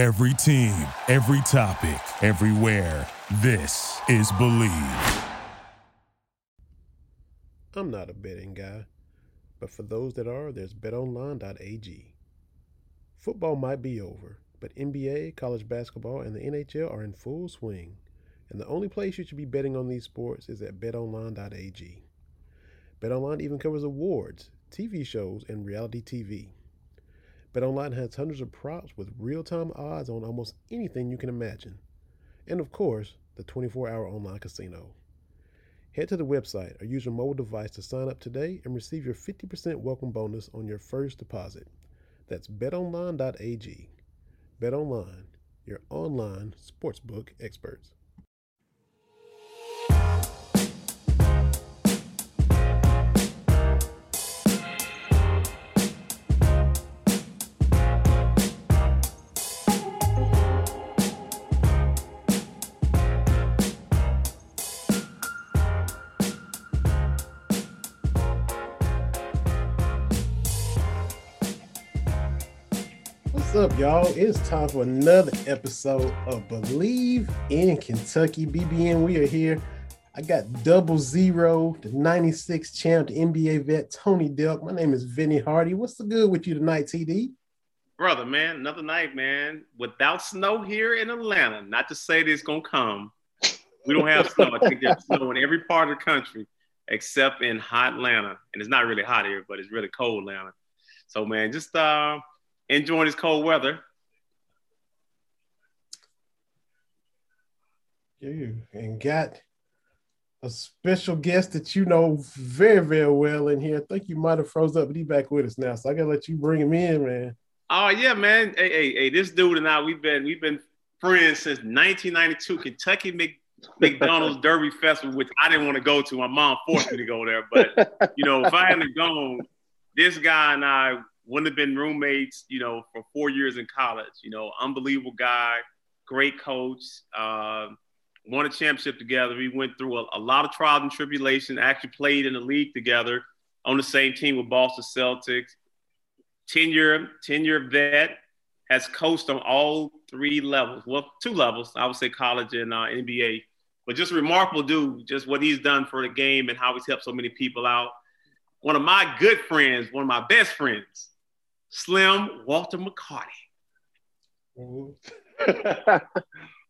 Every team, every topic, everywhere. This is Believe. I'm not a betting guy, but for those that are, there's betonline.ag. Football might be over, but NBA, college basketball, and the NHL are in full swing. And the only place you should be betting on these sports is at betonline.ag. BetOnline even covers awards, TV shows, and reality TV. BetOnline has hundreds of props with real-time odds on almost anything you can imagine. And of course, the 24-hour online casino. Head to the website or use your mobile device to sign up today and receive your 50% welcome bonus on your first deposit. That's betonline.ag. BetOnline, your online sportsbook experts. Up, y'all? It's time for another episode of Believe in Kentucky. BBN, we are here. I got double zero, the 96 champ, the NBA vet, Tony Delk. My name is Vinny Hardy. What's the good with you tonight, TD? Brother, man, another night, man. Without snow here in Atlanta, not to say that it's gonna come. We don't have snow. I think there's snow in every part of the country except in hot Atlanta. And it's not really hot here, but it's really cold Atlanta. So man, just uh enjoying this cold weather. You and got a special guest that you know very, very well in here. I think you might have froze up, but he's back with us now. So I gotta let you bring him in, man. Oh yeah, man. Hey, hey, hey, this dude and I, we've been we've been friends since 1992, Kentucky Mc, McDonald's Derby Festival, which I didn't want to go to. My mom forced me to go there, but you know, if I hadn't gone, this guy and I wouldn't have been roommates, you know, for four years in college. You know, unbelievable guy, great coach, uh, won a championship together. We went through a, a, lot of trials and tribulation, actually played in the league together on the same team with Boston Celtics. 10 year, 10 year vet, has coached on all three levels. Well, two levels, I would say college and uh, NBA. But just remarkable dude, just what he's done for the game and how he's helped so many people out. One of my good friends, one of my best friends, Slim Walter McCarty.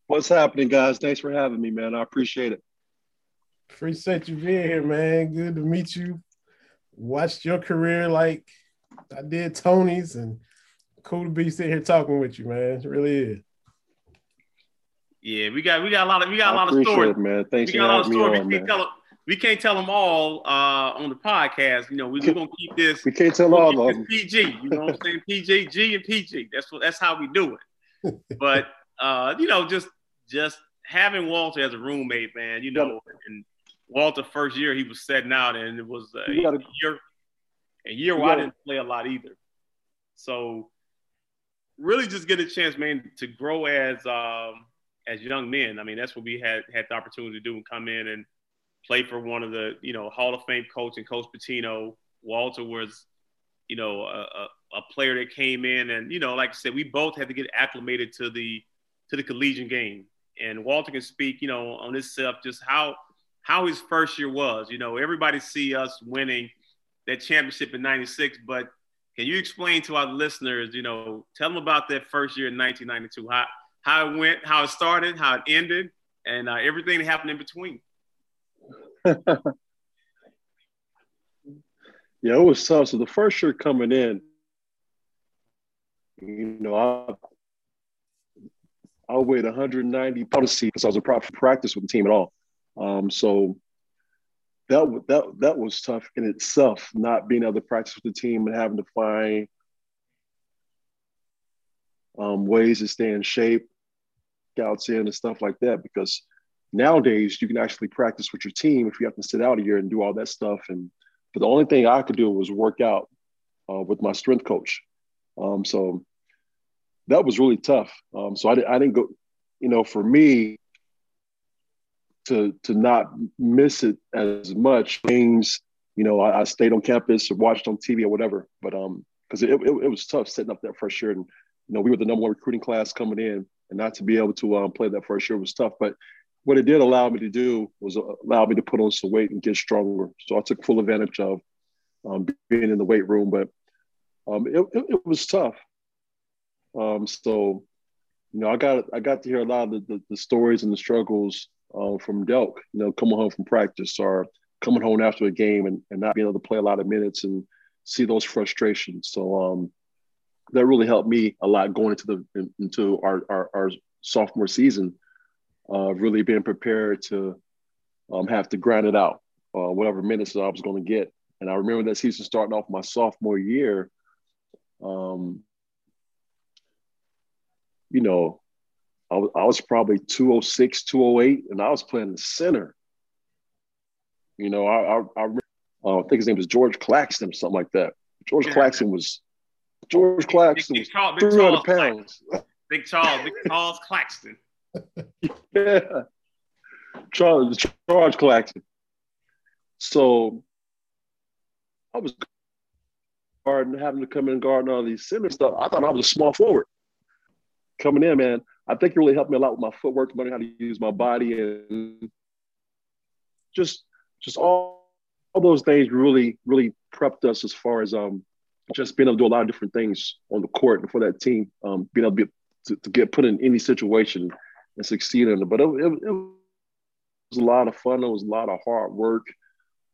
What's happening, guys? Thanks for having me, man. I appreciate it. Appreciate you being here, man. Good to meet you. Watched your career like I did Tony's, and cool to be sitting here talking with you, man. It really is. Yeah, we got we got a lot of we got a lot of stories, it, man. Thanks we for having me on, man we can't tell them all uh, on the podcast. You know, we, are gonna keep this. We can't tell all of them. PG. You know what I'm saying? PG, G, and PG. That's what. That's how we do it. but uh, you know, just just having Walter as a roommate, man. You know, and Walter first year he was setting out, and it was a, gotta, year a year where gotta, I didn't play a lot either. So really, just get a chance, man, to grow as um, as young men. I mean, that's what we had had the opportunity to do and come in and play for one of the, you know, Hall of Fame coach and Coach Pitino. Walter was, you know, a, a, a, player that came in and, you know, like I said, we both had to get acclimated to the to the collegiate game. And Walter can speak, you know, on stuff, just how how his first year was. You know, everybody see us winning that championship in 96, but can you explain to our listeners, you know, tell them about that first year in 1992, how, how it went, how it started, how it ended, and uh, everything that happened in between? yeah, it was tough. So the first year coming in, you know, I I weighed 190 pounds because I was a proper practice with the team at all. Um, so that that that was tough in itself, not being able to practice with the team and having to find um, ways to stay in shape, scouts in and stuff like that because nowadays you can actually practice with your team if you have to sit out a year and do all that stuff. And but the only thing I could do was work out uh, with my strength coach. Um, so that was really tough. Um, so I, I didn't go, you know, for me to to not miss it as much things. You know, I, I stayed on campus or watched on TV or whatever. But um, because it, it, it was tough setting up that first year and you know, we were the number one recruiting class coming in, and not to be able to um, play that first year was tough. But what it did allow me to do was uh, allow me to put on some weight and get stronger. So I took full advantage of um, being in the weight room, but um, it, it, it, was tough. Um, so, you know, I got I got to hear a lot of the, the, the stories and the struggles uh, from Delk. You know, coming home from practice or coming home after a game and, and not being able to play a lot of minutes and see those frustrations. So um, that really helped me a lot going into the into our our, our sophomore season. Uh, really being prepared to um, have to grind it out, uh, whatever minutes that I was going to get. And I remember that season starting off my sophomore year. Um, you know, I was, I was probably 206, 208, and I was playing the center. You know, I, I, I, uh, I think his name was George Claxton or something like that. George yeah. Claxton was George Claxton big, big, was big, 300 pounds. Big Charles, Big Charles Claxton. Yeah. Charles, Charles Claxton. So I was guarding, having to come in and guard all these center stuff. I thought I was a small forward. Coming in, man, I think it really helped me a lot with my footwork, learning how to use my body and just just all, all those things really, really prepped us as far as um just being able to do a lot of different things on the court and for that team, um, being able to, be, to, to, get put in any situation and succeed in it. But it, it, it, was a lot of fun. It was a lot of hard work.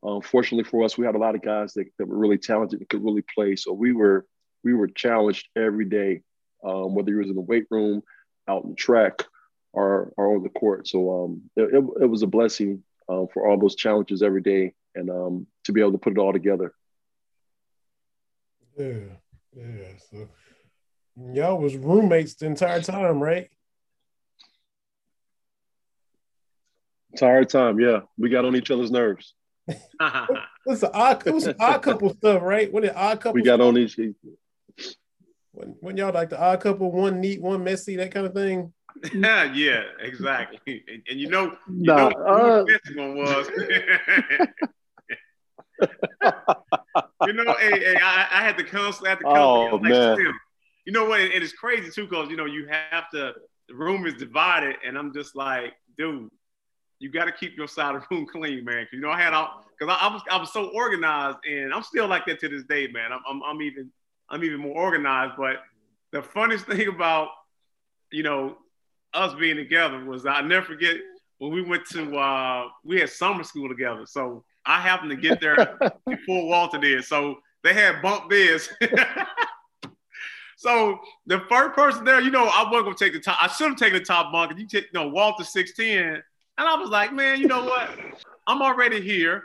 Um, fortunately for us, we had a lot of guys that, that were really talented and could really play. So we were we were challenged every day, um, whether you was in the weight room, out in the track, or, or on the court. So um, it, it, was a blessing uh, for all those challenges every day and um, to be able to put it all together. Yeah, yeah. So y'all was roommates the entire time, right? Entire time, yeah. We got on each other's nerves. it's an odd, it was odd couple stuff, right? When the odd couple, we got stuff? on each. When, when y'all like the odd couple, one neat, one messy, that kind of thing. yeah, yeah, exactly. And, and you know, you nah, know uh, who the best one was. you know, hey, hey I, I, had to constantly have to come. Oh, like, man. Still. You know what? And it's crazy too, because you know you have to. The room is divided, and I'm just like, dude, you got to keep your side of the room clean, man. Cause you know I had all because I, I, was I was so organized, and I'm still like that to this day, man. I'm, I'm I'm even I'm even more organized. But the funniest thing about you know us being together was I never forget when we went to uh, we had summer school together. So I happened to get there before Walter did. So they had bunk beds. so the first person there, you know, I wasn't gonna take the top. I should have taken the top bunk. And you take, you know, Walter 6'10. And I was like, man, you know what? I'm already here.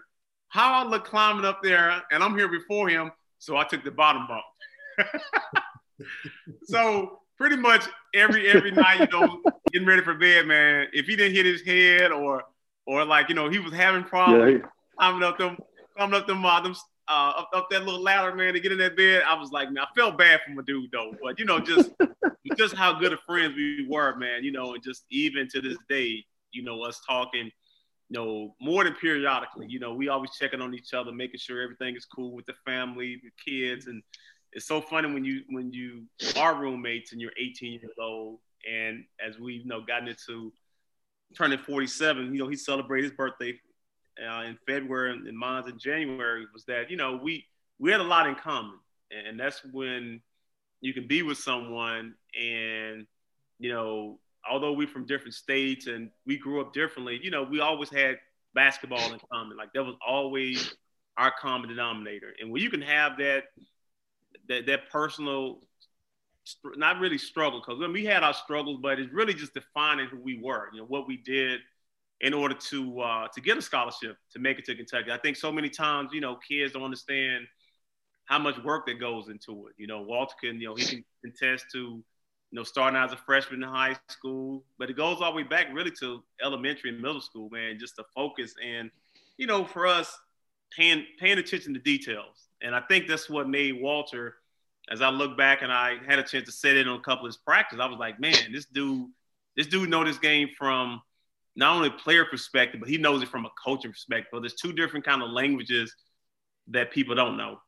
How I look climbing up there, and I'm here before him. So I took the bottom bunk. so pretty much every every night, you know, getting ready for bed, man. If he didn't hit his head or or like, you know, he was having problems yeah. climbing up them, climbing up them, uh, them uh, up, up that little ladder, man, to get in that bed. I was like, man, I felt bad for my dude though, but you know, just just how good of friends we were, man. You know, and just even to this day, you know, us talking, you know, more than periodically. You know, we always checking on each other, making sure everything is cool with the family, the kids, and it's so funny when you when you are roommates and you're 18 years old, and as we've you know gotten into turning 47, you know, he celebrated his birthday uh, in February and mine's in January. Was that you know we we had a lot in common, and that's when you can be with someone and you know although we're from different states and we grew up differently, you know, we always had basketball in common. Like that was always our common denominator. And when you can have that, that, that personal, not really struggle, because when we had our struggles, but it's really just defining who we were, you know, what we did in order to uh, to get a scholarship to make it to Kentucky. I think so many times, you know, kids don't understand how much work that goes into it. You know, Walter can, you know, he can contest to you know, starting out as a freshman in high school, but it goes all the way back really to elementary and middle school, man, just the focus and, you know, for us paying, paying attention to details. And I think that's what made Walter, as I look back and I had a chance to sit in on a couple of his practice, I was like, man, this dude, this dude know this game from not only player perspective, but he knows it from a coaching perspective. But there's two different kind of languages that people don't know.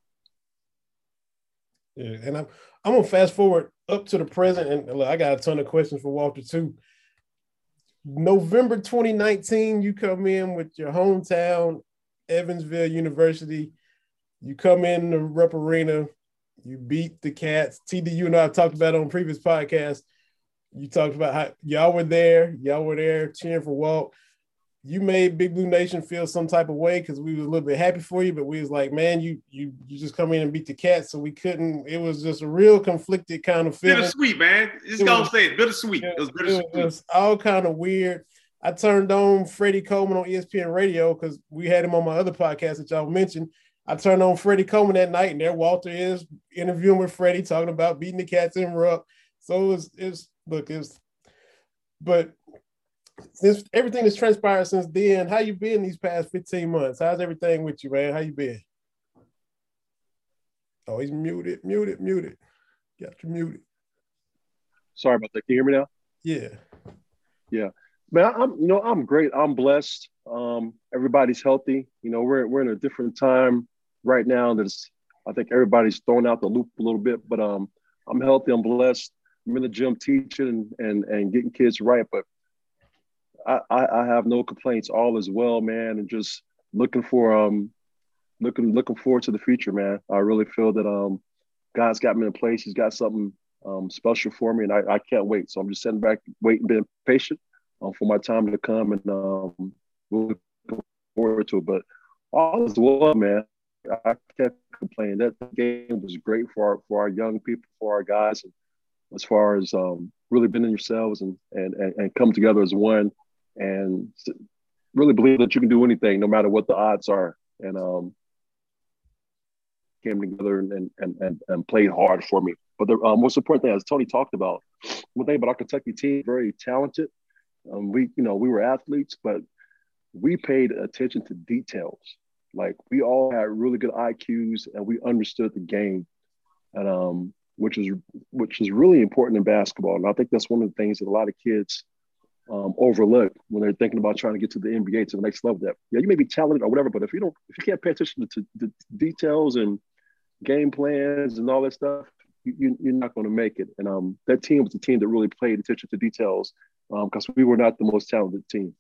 Yeah, and I'm I'm gonna fast forward up to the present, and look, I got a ton of questions for Walter too. November 2019, you come in with your hometown, Evansville University. You come in the Rupp Arena, you beat the Cats. TDU and I have talked about on previous podcasts. You talked about how y'all were there, y'all were there cheering for Walt you made Big Blue Nation feel some type of way because we was a little bit happy for you, but we was like, man, you you you just come in and beat the cat, so we couldn't. It was just a real conflicted kind of feeling. Bittersweet, man. Just gonna say it, bittersweet. It, was bittersweet. It was all kind of weird. I turned on Freddie Coleman on ESPN Radio because we had him on my other podcast that y'all mentioned. I turned on Freddie Coleman that night, and there Walter is interviewing with Freddie, talking about beating the cats in Rupp. So it was, it was look, it's but since everything has transpired since then, how you been these past 15 months? How's everything with you, man? How you been? Oh, he's muted, muted, muted. Got you muted. Sorry about that. Can you hear me now? Yeah. Yeah. Man, I'm you know, I'm great. I'm blessed. Um, everybody's healthy. You know, we're we're in a different time right now. That's I think everybody's thrown out the loop a little bit, but um, I'm healthy, I'm blessed. I'm in the gym teaching and and, and getting kids right, but I, I have no complaints. All is well, man, and just looking for um looking looking forward to the future, man. I really feel that um God's got me in place. He's got something um special for me, and I, I can't wait. So I'm just sitting back, waiting, being patient um, for my time to come, and um looking forward to it. But all is well, man. I can't complain. That game was great for our for our young people, for our guys, as far as um, really being in yourselves and, and and and come together as one and really believe that you can do anything no matter what the odds are. And um, came together and, and, and, and played hard for me. But the um, most important thing, as Tony talked about, one thing about our Kentucky team, very talented. Um, we, you know, we were athletes, but we paid attention to details. Like we all had really good IQs and we understood the game, and um, which is which is really important in basketball. And I think that's one of the things that a lot of kids um, overlooked when they're thinking about trying to get to the NBA to the next level. That yeah, you may be talented or whatever, but if you don't, if you can't pay attention to, the details and game plans and all that stuff, you, are not going to make it. And um, that team was the team that really paid attention to details because um, we were not the most talented team.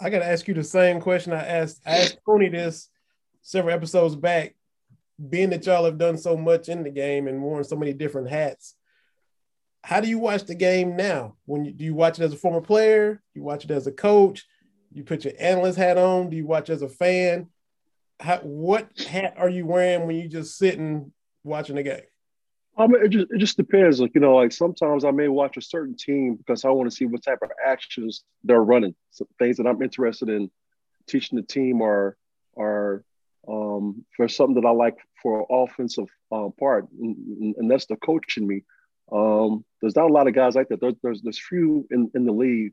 I got to ask you the same question I asked I asked Tony this several episodes back. Being that y'all have done so much in the game and worn so many different hats, how do you watch the game now? When you do you watch it as a former player? You watch it as a coach? You put your analyst hat on? Do you watch as a fan? How, what hat are you wearing when you just sitting watching the game? I mean, it just it just depends. Like you know, like sometimes I may watch a certain team because I want to see what type of actions they're running. So things that I'm interested in teaching the team are are um, for something that I like for offensive um, part, and, and that's the coach in me. Um, there's not a lot of guys like that. There's there's, there's few in, in the league.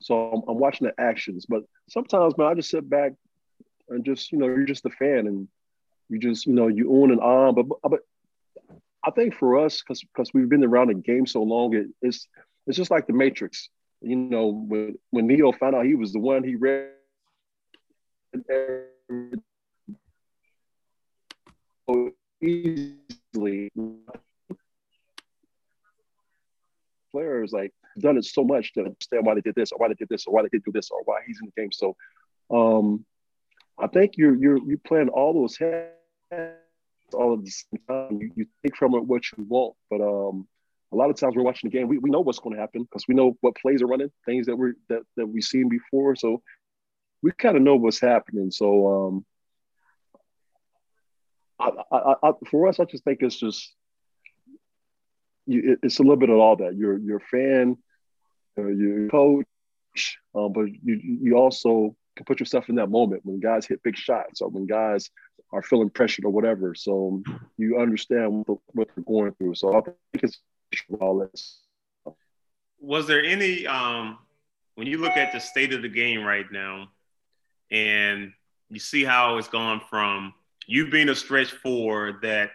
So I'm, I'm, watching the actions, but sometimes, man, I just sit back and just you know you're just a fan and you just you know you own and on. But but I think for us, because because we've been around the game so long, it, it's it's just like the Matrix. You know, when when Neo found out he was the one, he read easily players like done it so much to understand why they did this or why they did this or why they did do this or why he's in the game. So um, I think you're you're you playing all those heads all of the same time. You, you think from it what you want, but um, a lot of times we're watching the game. We, we know what's going to happen because we know what plays are running, things that we're that that we've seen before. So we kind of know what's happening. So um, I, I, I, for us, I just think it's just you, it's a little bit of all that. You're fan, uh, you're coach, um, but you you also can put yourself in that moment when guys hit big shots or when guys are feeling pressured or whatever. So you understand what, what they're going through. So I think it's all this. Was there any um, when you look at the state of the game right now, and you see how it's gone from you being a stretch four that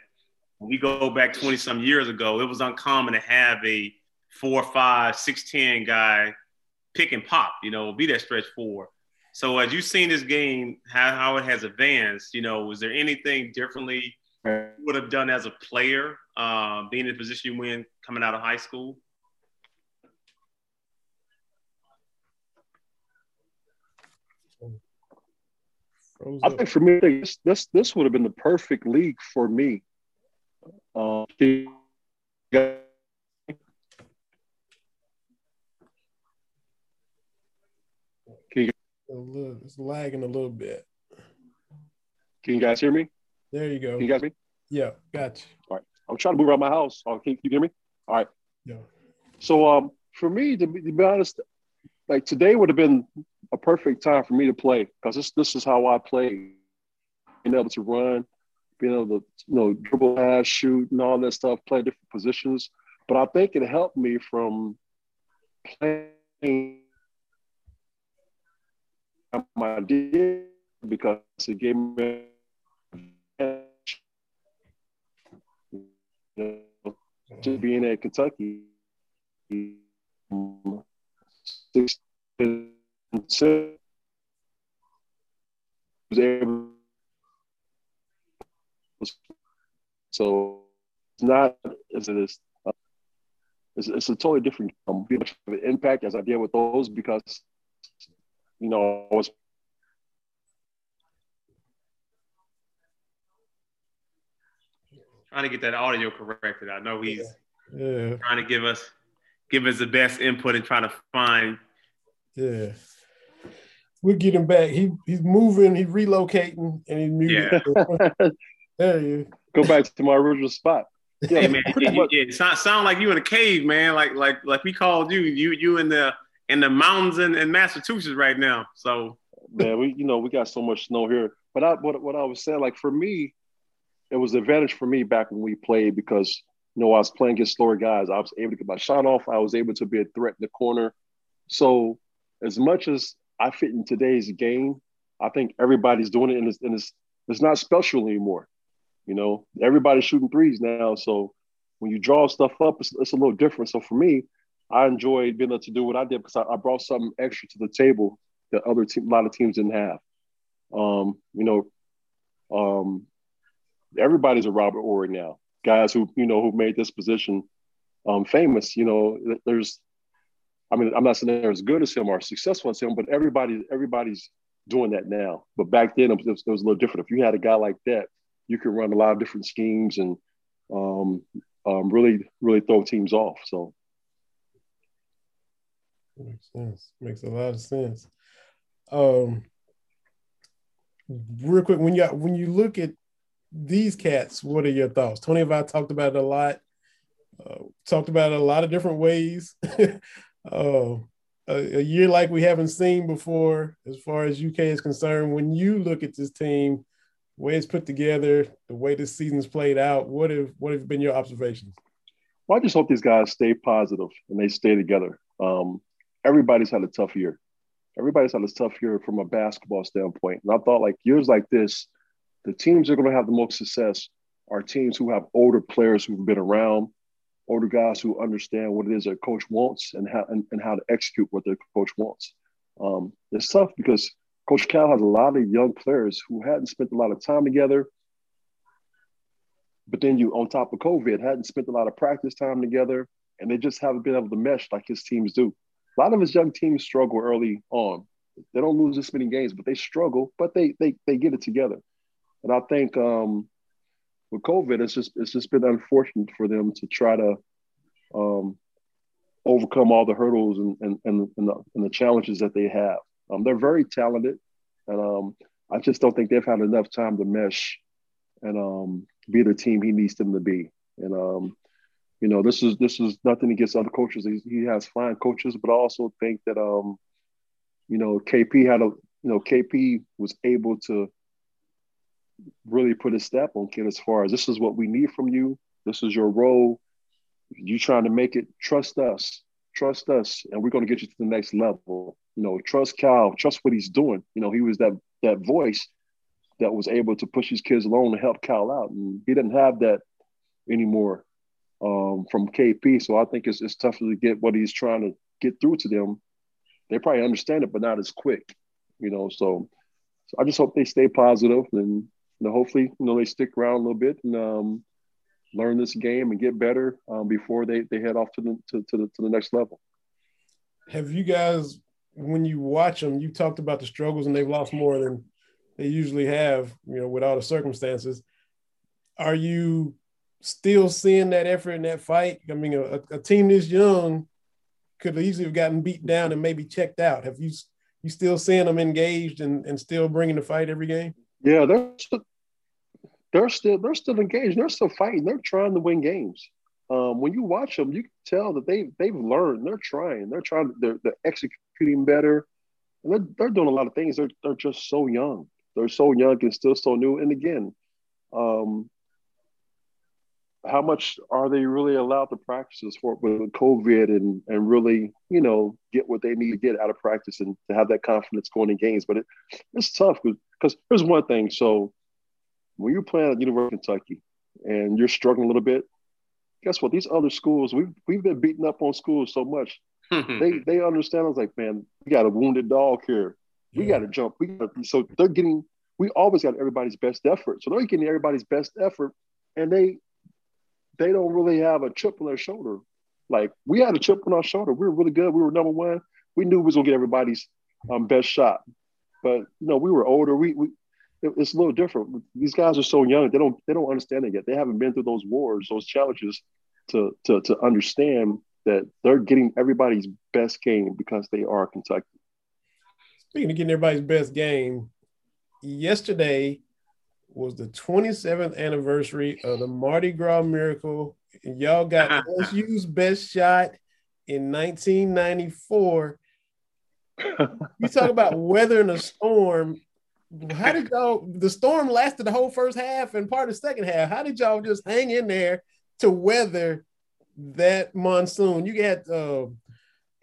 we go back 20 some years ago, it was uncommon to have a four, five, six, 10 guy pick and pop, you know, be that stretch four. So as you've seen this game, how, how it has advanced, you know, was there anything differently you would have done as a player, uh, being in the position you win coming out of high school? I think for me, this this, this would have been the perfect league for me. Uh, little, it's lagging a little bit. Can you guys hear me? There you go. Can you guys me? Yeah, got you. All right. I'm trying to move around my house. Oh, can you hear me? All right. Yeah. So um, for me, to be, to be honest, like today would have been a perfect time for me to play because this this is how I play. Being able to run, being able to you know dribble, pass, shoot, and all that stuff, play different positions. But I think it helped me from playing my did because it gave me just being at Kentucky six was able so it's not as it is uh, it's, it's a totally different um, much of an impact as I did with those because you know, I was trying to get that audio corrected. I know he's yeah. trying to give us give us the best input and trying to find. Yeah. We'll get him back. He he's moving, he's relocating, and he's muted. Yeah. there you go back to my original spot. Yeah, hey man, yeah, yeah, yeah. Sound, sound like you in a cave, man. Like like like we called you. You you in the in the mountains in, in Massachusetts right now. So man, we you know we got so much snow here. But I what what I was saying, like for me, it was an advantage for me back when we played because you know I was playing against slower guys. I was able to get my shot off. I was able to be a threat in the corner. So as much as I fit in today's game, I think everybody's doing it, and it's, and it's it's not special anymore. You know, everybody's shooting threes now. So when you draw stuff up, it's, it's a little different. So for me, I enjoyed being able to do what I did because I, I brought something extra to the table that other team, a lot of teams didn't have. Um, you know, um, everybody's a Robert Horry now. Guys who you know who made this position um, famous. You know, there's, I mean, I'm not saying they're as good as him or successful as him, but everybody everybody's doing that now. But back then it was, it was a little different. If you had a guy like that, you could run a lot of different schemes and um, um, really really throw teams off. So Makes sense. Makes a lot of sense. Um, real quick, when you when you look at these cats, what are your thoughts? Tony and I talked about it a lot. Uh, talked about it a lot of different ways. uh, a, a, year like we haven't seen before, as far as UK is concerned. When you look at this team, way it's put together, the way this season's played out, what have what have been your observations? Well, I just hope these guys stay positive and they stay together. Um, everybody's had a tough year. Everybody's had a tough year from a basketball standpoint. And I thought like years like this, the teams are going to have the most success are teams who have older players who've been around, older guys who understand what it is their coach wants and how and, and how to execute what their coach wants. Um, it's tough because Coach Cal has a lot of young players who hadn't spent a lot of time together. But then you, on top of COVID, hadn't spent a lot of practice time together, and they just haven't been able to mesh like his teams do a lot of his young teams struggle early on. They don't lose this many games, but they struggle, but they they they get it together. And I think um, with COVID, it's just it's just been unfortunate for them to try to um, overcome all the hurdles and and and, the, and the challenges that they have. Um, they're very talented, and um, I just don't think they've had enough time to mesh and um, be the team he needs them to be. And um, you know, this is this is nothing against other coaches. He, he has fine coaches, but I also think that um, you know, KP had a you know, KP was able to really put a step on kid as far as this is what we need from you. This is your role. You trying to make it. Trust us. Trust us, and we're going to get you to the next level. You know, trust Cal. Trust what he's doing. You know, he was that that voice that was able to push his kids along and help Cal out, and he didn't have that anymore um, from KP. So I think it's, it's tough to get what he's trying to get through to them. They probably understand it, but not as quick, you know. So, so I just hope they stay positive and you know, hopefully, you know, they stick around a little bit and um, learn this game and get better um, before they, they head off to the to, to the to the next level. Have you guys, when you watch them, you talked about the struggles and they've lost more than they usually have, you know, with all the circumstances. Are you still seeing that effort in that fight? I mean, a, a team this young could easily have gotten beat down and maybe checked out. Have you you still seeing them engaged and, and still bringing the fight every game? Yeah, they're still, they're still they're still engaged. They're still fighting. They're trying to win games. Um, when you watch them, you can tell that they they've learned. They're trying. They're trying. They're, they're executing better, and they're, they're doing a lot of things. They're they're just so young. They're so young and still so new. And again, um, how much are they really allowed to practice for with COVID and and really you know get what they need to get out of practice and to have that confidence going in games? But it, it's tough because here's one thing. So when you're playing at University of Kentucky and you're struggling a little bit, guess what? These other schools we've we've been beating up on schools so much. they they understand. I was like, man, we got a wounded dog here. We yeah. got to jump. We got so they're getting. We always got everybody's best effort. So they're getting everybody's best effort, and they they don't really have a chip on their shoulder. Like we had a chip on our shoulder. We were really good. We were number one. We knew we was gonna get everybody's um, best shot. But you know, we were older. We, we it, it's a little different. These guys are so young. They don't they don't understand it yet. They haven't been through those wars, those challenges to to to understand that they're getting everybody's best game because they are Kentucky. Speaking of getting everybody's best game, yesterday was the 27th anniversary of the Mardi Gras Miracle. Y'all got LSU's best shot in 1994. you talk about weathering a storm. How did y'all? The storm lasted the whole first half and part of the second half. How did y'all just hang in there to weather that monsoon? You got uh,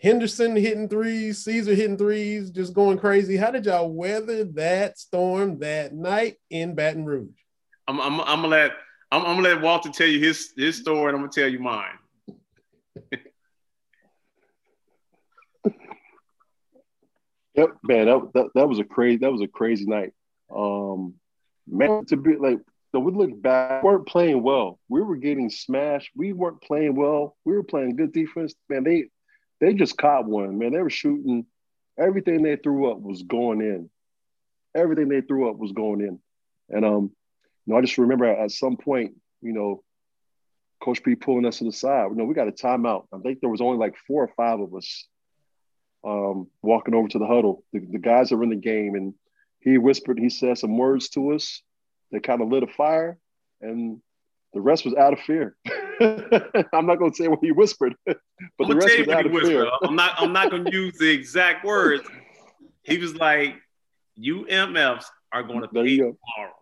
Henderson hitting threes, Ceasar hitting threes, just going crazy. How did y'all weather that storm that night in Baton Rouge? I'm, I'm, I'm gonna let I'm, I'm, gonna let Walter tell you his his story, and I'm gonna tell you mine. yep, man, that, that that was a crazy that was a crazy night. Um, man, to be like so we look back, we weren't playing well. We were getting smashed. We weren't playing well. We were playing good defense. Man, they they just caught one, man. They were shooting. Everything they threw up was going in. Everything they threw up was going in. And um, you know, I just remember at some point, you know, Coach P pulling us to the side. You know, we got a timeout. I think there was only like four or five of us um, walking over to the huddle. The, the guys are in the game, and he whispered, he said some words to us that kind of lit a fire, and the rest was out of fear. I'm not going to say what he whispered, but I'm the rest was out of whispered. fear. I'm not. I'm not going to use the exact words. He was like, "You MFs are going to pay tomorrow.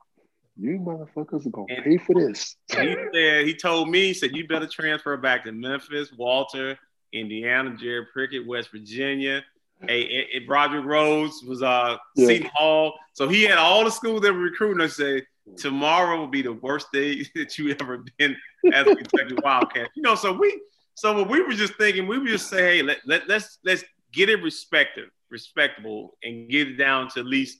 You motherfuckers are going to pay for this." he said. He told me. He said, "You better transfer back to Memphis, Walter, Indiana, Jared Prickett, West Virginia." Hey, Rodrick Rhodes was uh yeah. Seton Hall. So he had all the schools that were recruiting us say, tomorrow will be the worst day that you ever been as a Kentucky Wildcat. You know, so we so what we were just thinking, we were just say, hey, let, let, let's let's get it respective, respectable, and get it down to at least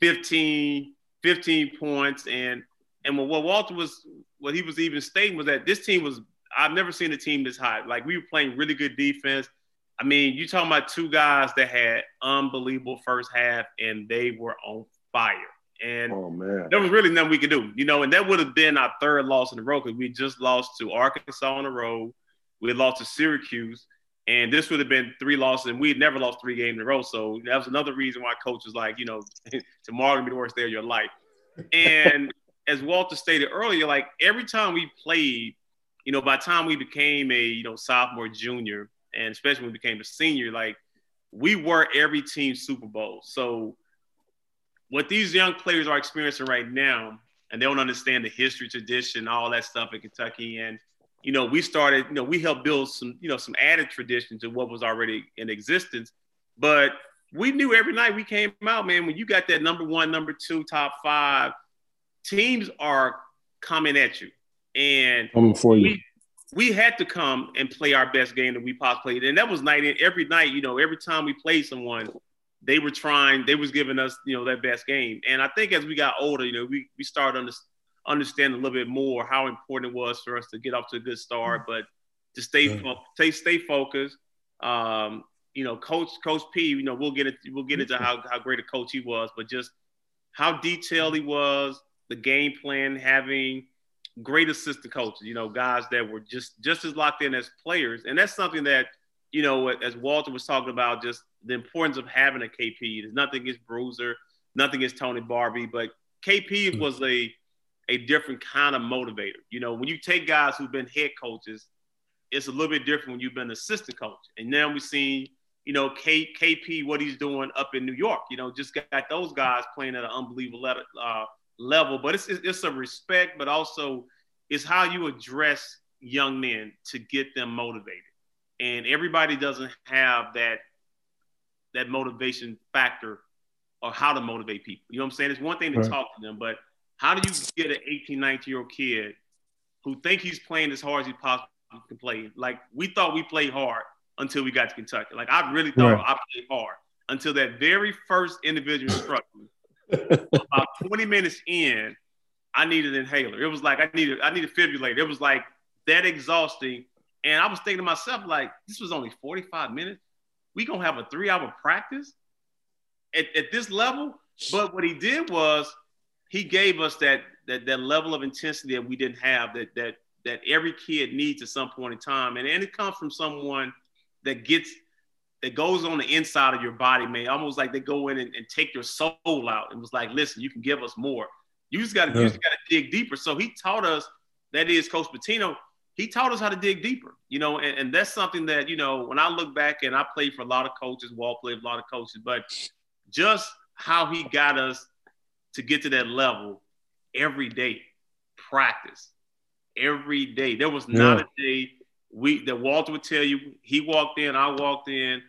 15, 15 points. And and what Walter was what he was even stating was that this team was I've never seen a team this hot. Like we were playing really good defense. I mean, you talking about two guys that had unbelievable first half and they were on fire. And oh, man. there was really nothing we could do, you know, and that would have been our third loss in a row because we just lost to Arkansas on the road. We lost to Syracuse, and this would have been three losses, and we had never lost three games in a row. So that was another reason why coach was like, you know, tomorrow gonna be the worst day of your life. And as Walter stated earlier, like every time we played, you know, by the time we became a, you know, sophomore, junior, and especially when we became a senior, like we were every team Super Bowl. So what these young players are experiencing right now, and they don't understand the history, tradition, all that stuff in Kentucky. And you know, we started, you know, we helped build some, you know, some added tradition to what was already in existence. But we knew every night we came out, man, when you got that number one, number two, top five, teams are coming at you. And for you. We, we had to come and play our best game that we possibly played. And that was night in every night, you know, every time we played someone, they were trying, they was giving us, you know, that best game. And I think as we got older, you know, we we started to understand a little bit more how important it was for us to get off to a good start, but to stay fo- stay stay focused. Um, you know, Coach Coach P. You know, we'll get it. We'll get into how how great a coach he was, but just how detailed he was, the game plan, having great assistant coaches. You know, guys that were just just as locked in as players, and that's something that you know, as Walter was talking about, just the importance of having a KP. There's nothing against Bruiser, nothing against Tony Barbee, but KP hmm. was a a different kind of motivator. You know, when you take guys who've been head coaches, it's a little bit different when you've been assistant coach. And now we've seen, you know, K, KP, what he's doing up in New York. You know, just got those guys playing at an unbelievable level. Uh, level. But it's, it's a respect, but also it's how you address young men to get them motivated. And everybody doesn't have that that motivation factor or how to motivate people. You know what I'm saying? It's one thing to right. talk to them, but how do you get an 18, 19 year old kid who think he's playing as hard as he possibly can play? Like we thought we played hard until we got to Kentucky. Like I really thought right. I played hard until that very first individual struck me. About 20 minutes in, I needed an inhaler. It was like I needed I needed defibrillator. It was like that exhausting. And I was thinking to myself, like, this was only 45 minutes. We gonna have a three-hour practice at, at this level. But what he did was he gave us that that that level of intensity that we didn't have that that that every kid needs at some point in time and, and it comes from someone that gets that goes on the inside of your body man almost like they go in and, and take your soul out and was like listen you can give us more you just got to yeah. you just got to dig deeper so he taught us that is coach Pitino he taught us how to dig deeper you know and, and that's something that you know when i look back and i played for a lot of coaches walt played a lot of coaches but just how he got us to get to that level every day, practice every day. There was not a day we that Walter would tell you he walked in, I walked in.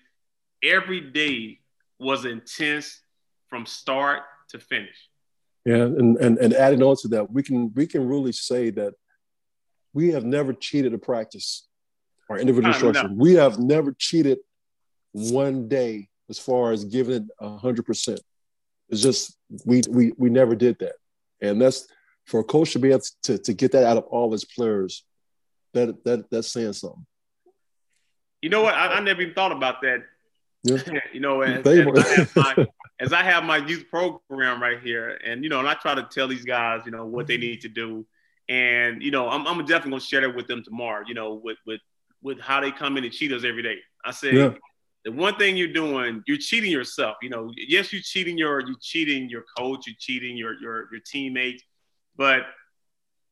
Every day was intense from start to finish. Yeah, and, and and adding on to that, we can we can really say that we have never cheated a practice or individual instruction. We have never cheated one day as far as giving it hundred percent. It's just we we we never did that, and that's for a coach to be able to, to get that out of all his players. That that that's saying something. You know what? I, I never even thought about that. Yeah. you know, as, as, I have my, as I have my youth program right here, and you know, and I try to tell these guys, you know, what they need to do, and you know, I'm, I'm definitely gonna share that with them tomorrow. You know, with with with how they come in and cheat us every day. I say, yeah the one thing you're doing, you're cheating yourself. You know, yes, you're cheating your you're cheating your coach, you're cheating your your your teammates, but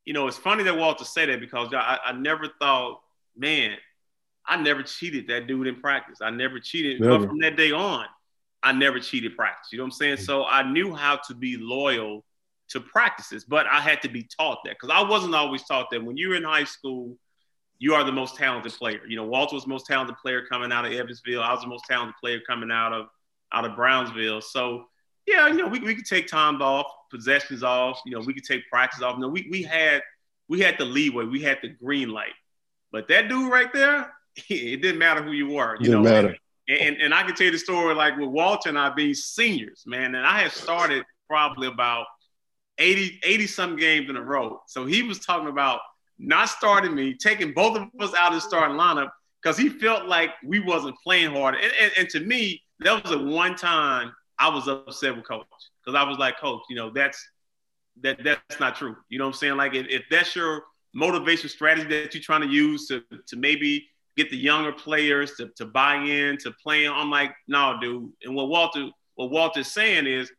you know, it's funny that Walter said that because I, I never thought, man, I never cheated that dude in practice. I never cheated. Never. But from that day on, I never cheated practice. You know what I'm saying? So I knew how to be loyal to practices, but I had to be taught that because I wasn't always taught that. When you're in high school, you are the most talented player. You know, Walter was the most talented player coming out of Evansville. I was the most talented player coming out of out of Brownsville. So yeah, you know, we, we could take time off, possessions off, you know, we could take practice off. You know, we, we had we had the leeway, we had the green light. But that dude right there, it didn't matter who you were. You didn't know, matter. And, and, and I can tell you the story like with Walter and I being seniors, man. And I had started probably about 80, 80 some games in a row. So he was talking about not starting me, taking both of us out of the starting lineup because he felt like we wasn't playing hard. And, and, and, to me, that was the one time I was upset with coach because I was like, coach, you know, that's that that's not true. You know what I'm saying? Like if, if that's your motivation strategy that you're trying to use to, to maybe get the younger players to, to buy in, to play, I'm like, no, dude. And what Walter what Walter's saying is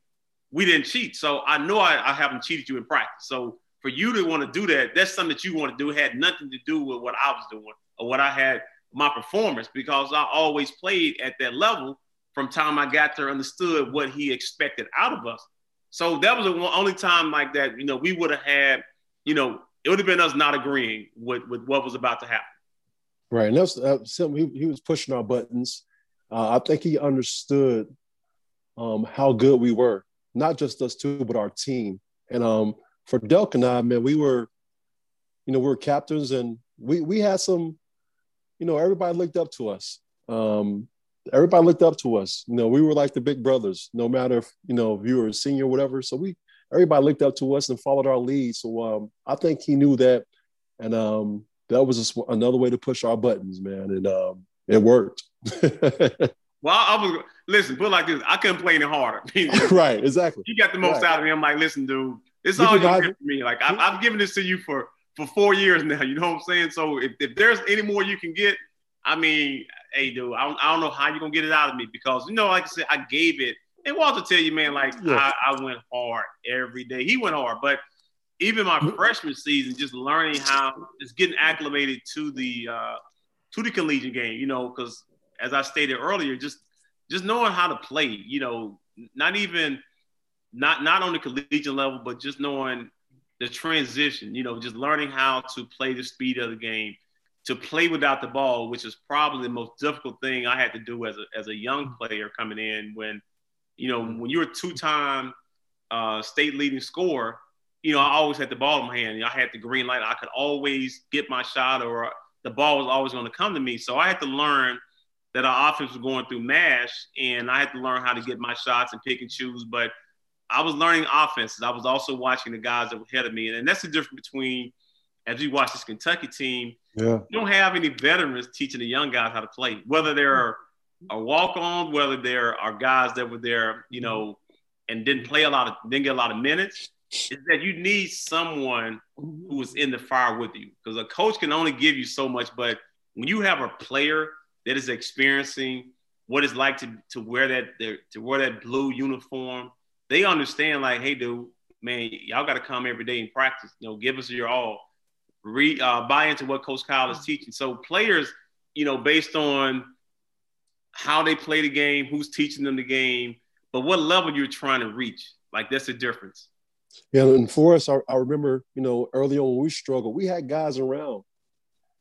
we didn't cheat. So I know I, I haven't cheated you in practice. So for you to want to do that, that's something that you want to do. Had nothing to do with what I was doing or what I had my performance because I always played at that level from time I got there, understood what he expected out of us. So that was the only time like that, you know, we would have had, you know, it would have been us not agreeing with, with what was about to happen. Right. And that's uh, he, he was pushing our buttons. Uh, I think he understood um, how good we were, not just us two, but our team. And um, for Delk and I, man, we were, you know, we were captains and we we had some, you know, everybody looked up to us. Um, everybody looked up to us. You know, we were like the big brothers, no matter if you know if you were a senior or whatever. So we everybody looked up to us and followed our lead. So um, I think he knew that, and um, that was just another way to push our buttons, man, and um, it worked. well, I was listen, put like this. I couldn't play any harder. right, exactly. You got the most right. out of me. I'm like, listen, dude, it's all you get for me. Like I, I've given this to you for for four years now. You know what I'm saying? So if, if there's any more you can get, I mean, hey, dude, I don't, I don't know how you're gonna get it out of me because you know, like I said, I gave it. And Walter tell you, man, like yeah. I, I went hard every day. He went hard, but even my mm-hmm. freshman season, just learning how, just getting acclimated to the uh, to the collegiate game, you know, because as I stated earlier, just just knowing how to play, you know, not even not not on the collegiate level, but just knowing the transition, you know, just learning how to play the speed of the game, to play without the ball, which is probably the most difficult thing I had to do as a as a young player coming in when, you know, when you're a two-time uh, state leading scorer, you know, I always had the ball in my hand. I had the green light. I could always get my shot or the ball was always going to come to me. So I had to learn that our offense was going through mash and I had to learn how to get my shots and pick and choose. But I was learning offenses. I was also watching the guys that were ahead of me. And that's the difference between as we watch this Kentucky team, yeah. you don't have any veterans teaching the young guys how to play, whether they're a walk-on, whether they're are guys that were there, you know, and didn't play a lot of didn't get a lot of minutes. Is that you need someone who is in the fire with you because a coach can only give you so much, but when you have a player that is experiencing what it's like to, to wear that to wear that blue uniform, they understand like, hey, dude, man, y'all got to come every day and practice. You know, give us your all. Re, uh, buy into what Coach Cal is teaching. So players, you know, based on how they play the game, who's teaching them the game, but what level you're trying to reach. Like that's the difference. Yeah, and for us, I, I remember, you know, early on when we struggled, we had guys around,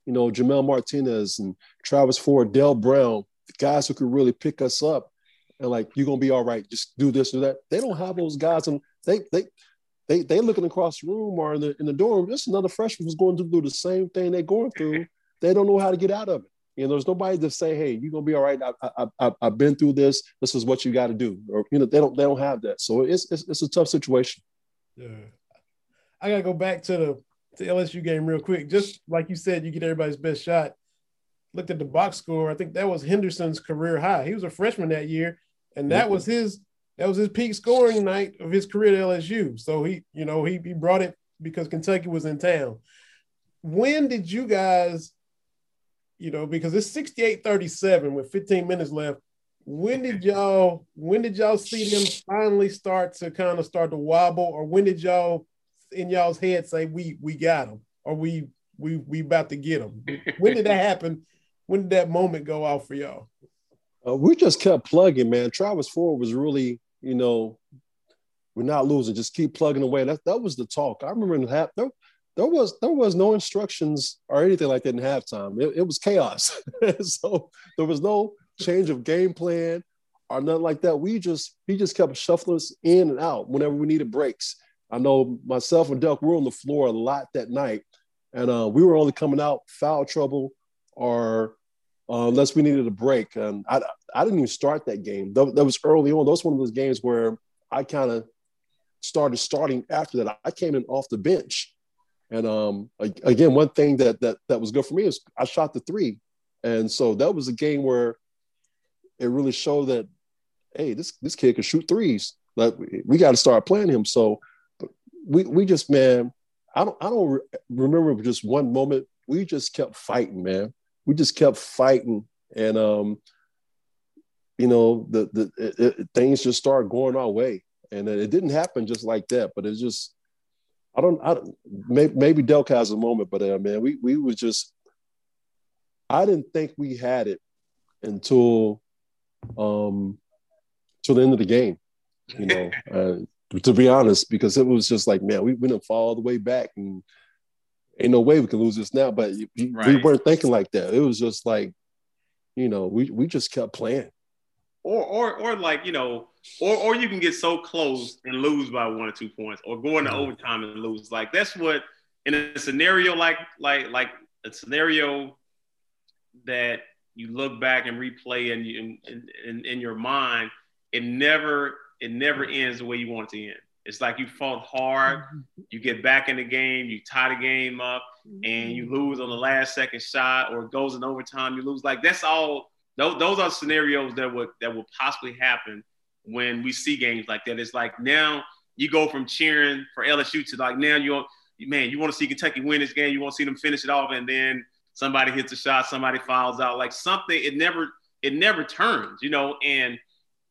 you know, Gimel Martinez and Travis Ford, Dale Brown, guys who could really pick us up and like, you're gonna be all right, just do this or that. They don't have those guys, and they they they they looking across the room or in the in the dorm. Just another freshman who's going to do the same thing they're going through. They don't know how to get out of it. You know, there's nobody to say, "Hey, you're gonna be all right." I, I, I, have been through this. This is what you got to do. Or you know, they don't they don't have that. So it's, it's it's a tough situation. Yeah, I gotta go back to the to LSU game real quick. Just like you said, you get everybody's best shot. Looked at the box score. I think that was Henderson's career high. He was a freshman that year, and that was his that was his peak scoring night of his career at LSU. So he, you know, he he brought it because Kentucky was in town. When did you guys, you know, because it's 68-37 with 15 minutes left. When did y'all when did y'all see them finally start to kind of start to wobble, or when did y'all in y'all's head say we we got them or we we we about to get them? When did that happen? When did that moment go off for y'all? Uh, we just kept plugging, man. Travis Ford was really, you know, we're not losing. Just keep plugging away. That that was the talk. I remember in half there, there was there was no instructions or anything like that in halftime. It, it was chaos. so there was no change of game plan or nothing like that. We just he just kept shuffling us in and out whenever we needed breaks. I know myself and Duck were on the floor a lot that night, and uh, we were only coming out foul trouble or uh, unless we needed a break. And I I didn't even start that game. That, that was early on. That was one of those games where I kind of started starting after that. I came in off the bench. And um, again, one thing that that that was good for me is I shot the three, and so that was a game where it really showed that, hey, this this kid can shoot threes. Like we got to start playing him. So we we just man, I don't I don't re- remember just one moment. We just kept fighting, man. We just kept fighting, and um, you know, the the it, it, things just started going our way, and it didn't happen just like that. But it's just I don't I don't, maybe, maybe Delk has a moment, but uh, man, we we was just I didn't think we had it until um, till the end of the game. You know, uh, to be honest, because it was just like, man, we, we didn't fall all the way back, and ain't no way we can lose this now. But we, right. we weren't thinking like that. It was just like, you know, we we just kept playing. Or, or, or like you know, or, or you can get so close and lose by one or two points, or go into overtime and lose. Like that's what in a scenario like like like a scenario that you look back and replay and in, in, in your mind, it never it never ends the way you want it to end. It's like you fought hard, mm-hmm. you get back in the game, you tie the game up, and you mm-hmm. lose on the last second shot, or it goes in overtime, you lose. Like that's all. Those, those are scenarios that would that will possibly happen when we see games like that. It's like now you go from cheering for LSU to like now you man you want to see Kentucky win this game, you want to see them finish it off, and then somebody hits a shot, somebody fouls out, like something. It never it never turns, you know. And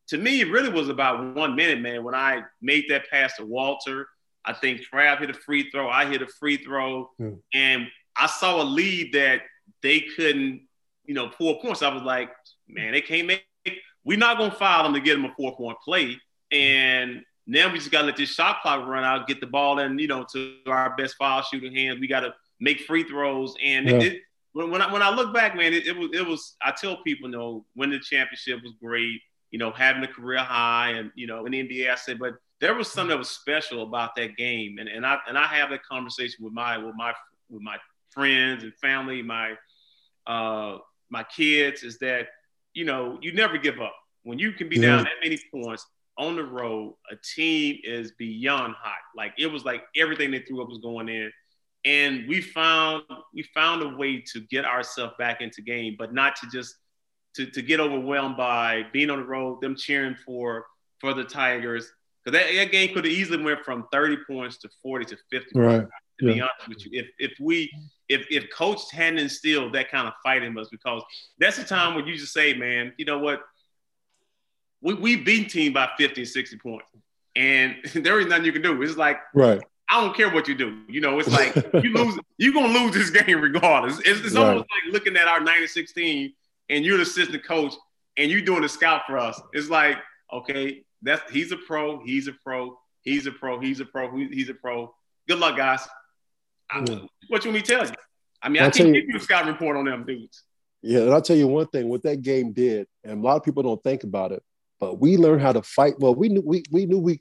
to me, it really was about one minute, man. When I made that pass to Walter, I think Trav hit a free throw, I hit a free throw, mm. and I saw a lead that they couldn't, you know, pull points. I was like, man, they can't make. We're not gonna foul them to get them a four point play, and now we just gotta let this shot clock run out, get the ball in, you know, to our best foul shooting hands. We gotta make free throws, and yeah. it, when, when I when I look back, man, it, it was it was. I tell people, you know, winning the championship was great. You know, having a career high, and you know, in the NBA, I said, but there was something that was special about that game, and and I and I have that conversation with my with my with my friends and family, my uh my kids, is that you know you never give up when you can be down that many points on the road. A team is beyond hot. Like it was like everything they threw up was going in and we found we found a way to get ourselves back into game, but not to just to, to get overwhelmed by being on the road, them cheering for for the Tigers. Because that, that, game could have easily went from 30 points to 40 to 50 right. Points, to yeah. be honest with you. If if we if if coach hadn't instilled that kind of fight in us, because that's the time when you just say, man, you know what? We we beat team by 50 60 points. And there is nothing you can do. It's like right. I don't care what you do. You know, it's like you lose, you're gonna lose this game regardless. It's, it's right. almost like looking at our 96 team and you're the assistant coach and you're doing the scout for us. It's like, okay, that's he's a pro, he's a pro, he's a pro, he's a pro, he's a pro. Good luck, guys. Mm. what you want me to tell you? I mean, I'll I can give you a scout report on them dudes. Yeah, and I'll tell you one thing: what that game did, and a lot of people don't think about it, but we learned how to fight. Well, we knew we we knew we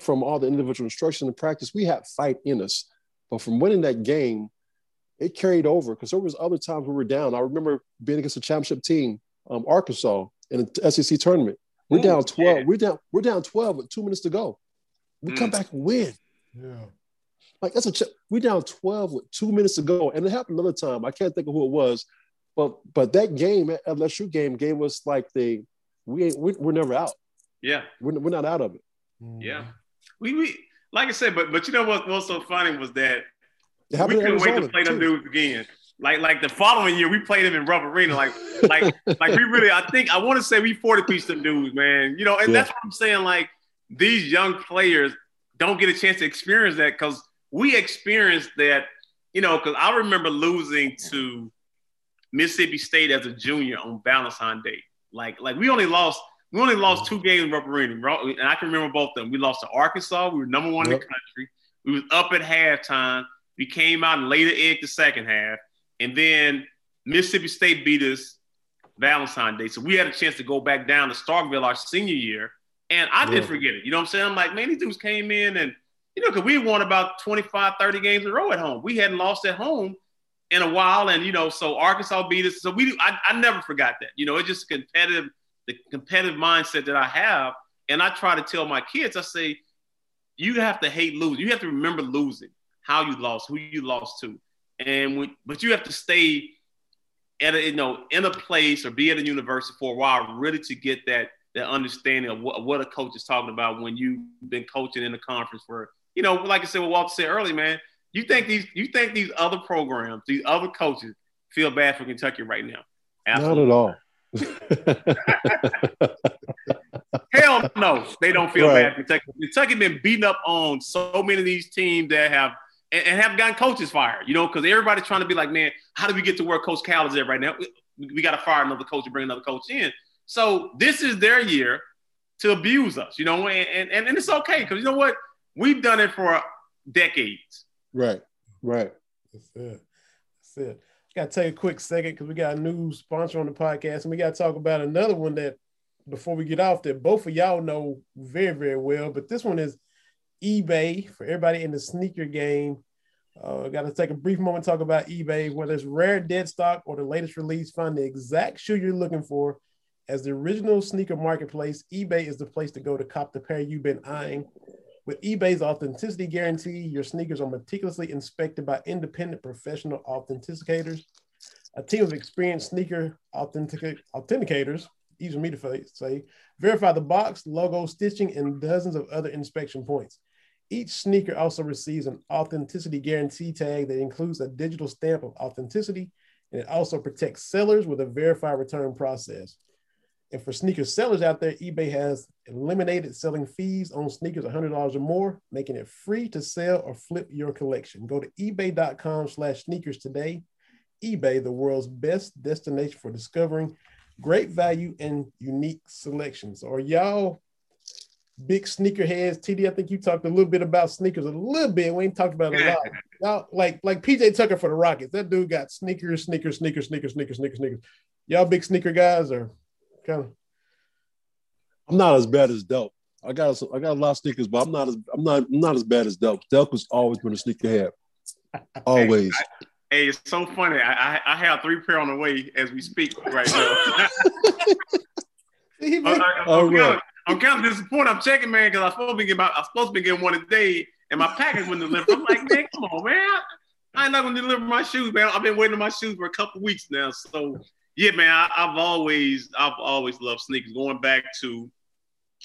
from all the individual instruction and practice, we had fight in us. But from winning that game, it carried over because there was other times we were down. I remember being against a championship team, um, Arkansas, in the SEC tournament. We're Ooh, down 12. Yeah. We're down, we're down 12 with two minutes to go. We mm. come back and win. Yeah. Like that's a ch- we down 12 with two minutes to go. And it happened another time. I can't think of who it was, but but that game, that LSU game, gave us like the we ain't we, are never out. Yeah. We're, we're not out of it. Yeah we, we like I said, but but you know what was so funny was that we couldn't wait to play them dudes again. Like like the following year, we played them in Rupp Arena. Like like like we really, I think I want to say we 40 piece them dudes, man. You know, and yeah. that's what I'm saying. Like these young players don't get a chance to experience that because we experienced that. You know, because I remember losing to Mississippi State as a junior on Valentine's Day. Like like we only lost we only lost two games in Arena, and I can remember both of them. We lost to Arkansas. We were number one yep. in the country. We was up at halftime. We came out and laid the egg the second half, and then Mississippi State beat us Valentine's Day. So we had a chance to go back down to Starkville our senior year, and I didn't forget it. You know what I'm saying? I'm like, man, these dudes came in and you know, because we won about 25, 30 games in a row at home. We hadn't lost at home in a while, and you know, so Arkansas beat us. So we, I, I never forgot that. You know, it's just competitive the competitive mindset that I have. And I try to tell my kids, I say, you have to hate losing. You have to remember losing, how you lost, who you lost to. And when, but you have to stay at a, you know, in a place or be at a university for a while, really to get that that understanding of what, what a coach is talking about when you've been coaching in a conference for, you know, like I said, what Walter said earlier, man. You think these you think these other programs, these other coaches feel bad for Kentucky right now? Absolutely. Not at all. Hell no, they don't feel right. bad. Kentucky. Kentucky been beaten up on so many of these teams that have and, and have gotten coaches fired. You know, because everybody's trying to be like, man, how do we get to where Coach Cal is at right now? We, we got to fire another coach and bring another coach in. So this is their year to abuse us. You know, and and, and it's okay because you know what, we've done it for decades. Right. Right. That's it. That's it got to take a quick second because we got a new sponsor on the podcast, and we got to talk about another one that before we get off that both of y'all know very very well. But this one is eBay for everybody in the sneaker game. Uh, got to take a brief moment to talk about eBay. Whether it's rare dead stock or the latest release, find the exact shoe you're looking for. As the original sneaker marketplace, eBay is the place to go to cop the pair you've been eyeing. With eBay's authenticity guarantee, your sneakers are meticulously inspected by independent professional authenticators. A team of experienced sneaker authentic- authenticators, easy for me to say, verify the box, logo, stitching, and dozens of other inspection points. Each sneaker also receives an authenticity guarantee tag that includes a digital stamp of authenticity, and it also protects sellers with a verified return process. And for sneaker sellers out there, eBay has eliminated selling fees on sneakers $100 or more, making it free to sell or flip your collection. Go to ebay.com slash sneakers today. eBay, the world's best destination for discovering great value and unique selections. Are y'all big sneakerheads? TD, I think you talked a little bit about sneakers a little bit. We ain't talked about it a lot. Y'all, like, like PJ Tucker for the Rockets. That dude got sneakers, sneakers, sneakers, sneakers, sneakers, sneakers, sneakers. Y'all big sneaker guys or kind of? I'm not as bad as Delk. I got I got a lot of sneakers, but I'm not as I'm not I'm not as bad as Delk. Delk was always been a sneakerhead, always. Hey, hey, it's so funny. I, I, I have three pair on the way as we speak right now. I'm, I'm, right. I'm kind of disappointed. I'm checking, man, because I'm supposed to be getting I'm supposed to be getting one today, and my package wouldn't deliver. I'm like, man, come on, man. I ain't not gonna deliver my shoes, man. I've been waiting on my shoes for a couple weeks now. So yeah, man, I, have always I've always loved sneakers. Going back to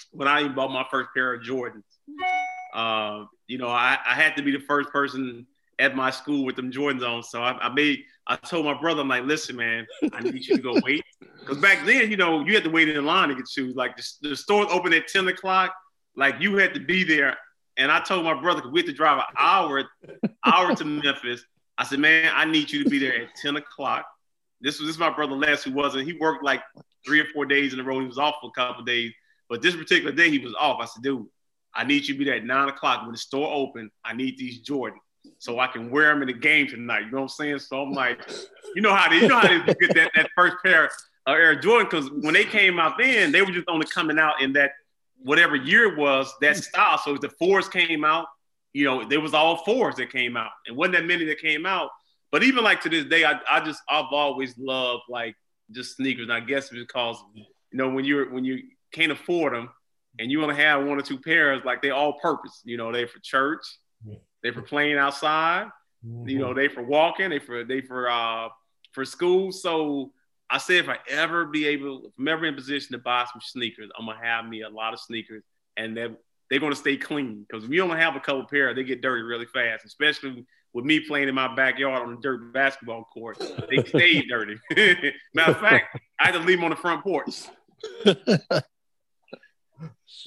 when I even bought my first pair of Jordans. Uh, you know, I, I, had to be the first person at my school with them Jordans on. So I, I, made, I told my brother, I'm like, listen, man, I need you to go wait. Because back then, you know, you had to wait in line to get shoes. Like the, the stores open at 10 o'clock. Like you had to be there. And I told my brother, we had to drive an hour, hour to Memphis. I said, man, I need you to be there at 10 o'clock. This was this my brother Les who wasn't. He worked like three or four days in a row. He was off for a couple days. But this particular day he was off. I said, dude, I need you to be there at nine o'clock when the store open. I need these Jordan so I can wear them in the game tonight. You know what I'm saying? So I'm like, you know how they, you know how they get that, that first pair of Air Jordan because when they came out then, they were just only coming out in that whatever year it was that style. So if the fours came out, you know, there was all fours that came out, and wasn't that many that came out. But even like to this day, I, I just I've always loved like just sneakers. And I guess because you know when you're when you can't afford them and you only have one or two pairs, like they all purpose. You know, they for church, they for playing outside. Mm-hmm. You know, they for walking, they for they for uh for school. So I say if I ever be able, if I'm ever in position to buy some sneakers, I'm gonna have me a lot of sneakers, and they're they're gonna stay clean because if you only have a couple pair, they get dirty really fast, especially with me playing in my backyard on the dirt basketball court. They stayed dirty. Matter of fact, I had to leave them on the front porch.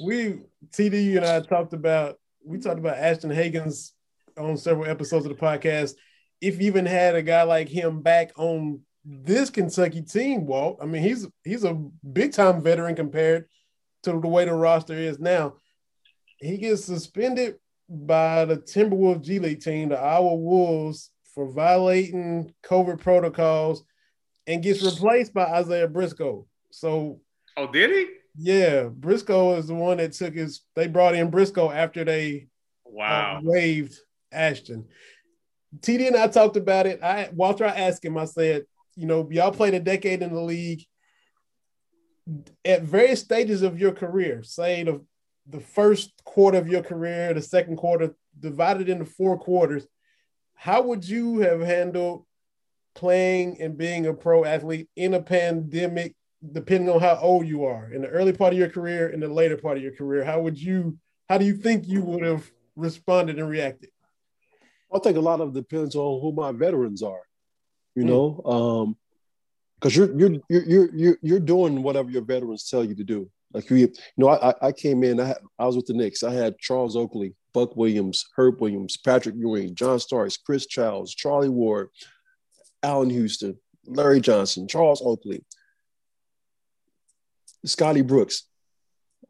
we TD and I talked about we talked about Ashton Hagans on several episodes of the podcast. If you even had a guy like him back on this Kentucky team, Walt, I mean he's he's a big time veteran compared to the way the roster is now. He gets suspended by the Timberwolves G League team, the Iowa Wolves, for violating COVID protocols and gets replaced by Isaiah Briscoe. So, oh, did he? Yeah, Briscoe is the one that took his. They brought in Briscoe after they wow uh, waived Ashton. TD and I talked about it. I Walter, I asked him. I said, you know, y'all played a decade in the league. At various stages of your career, say the the first quarter of your career, the second quarter, divided into four quarters, how would you have handled playing and being a pro athlete in a pandemic, depending on how old you are, in the early part of your career, in the later part of your career? How would you, how do you think you would have responded and reacted? I think a lot of it depends on who my veterans are, you mm. know, um, because you're, you're you're you're you're doing whatever your veterans tell you to do. Like we, you know, I I came in. I I was with the Knicks. I had Charles Oakley, Buck Williams, Herb Williams, Patrick Ewing, John Starks, Chris Childs, Charlie Ward, Allan Houston, Larry Johnson, Charles Oakley, Scotty Brooks.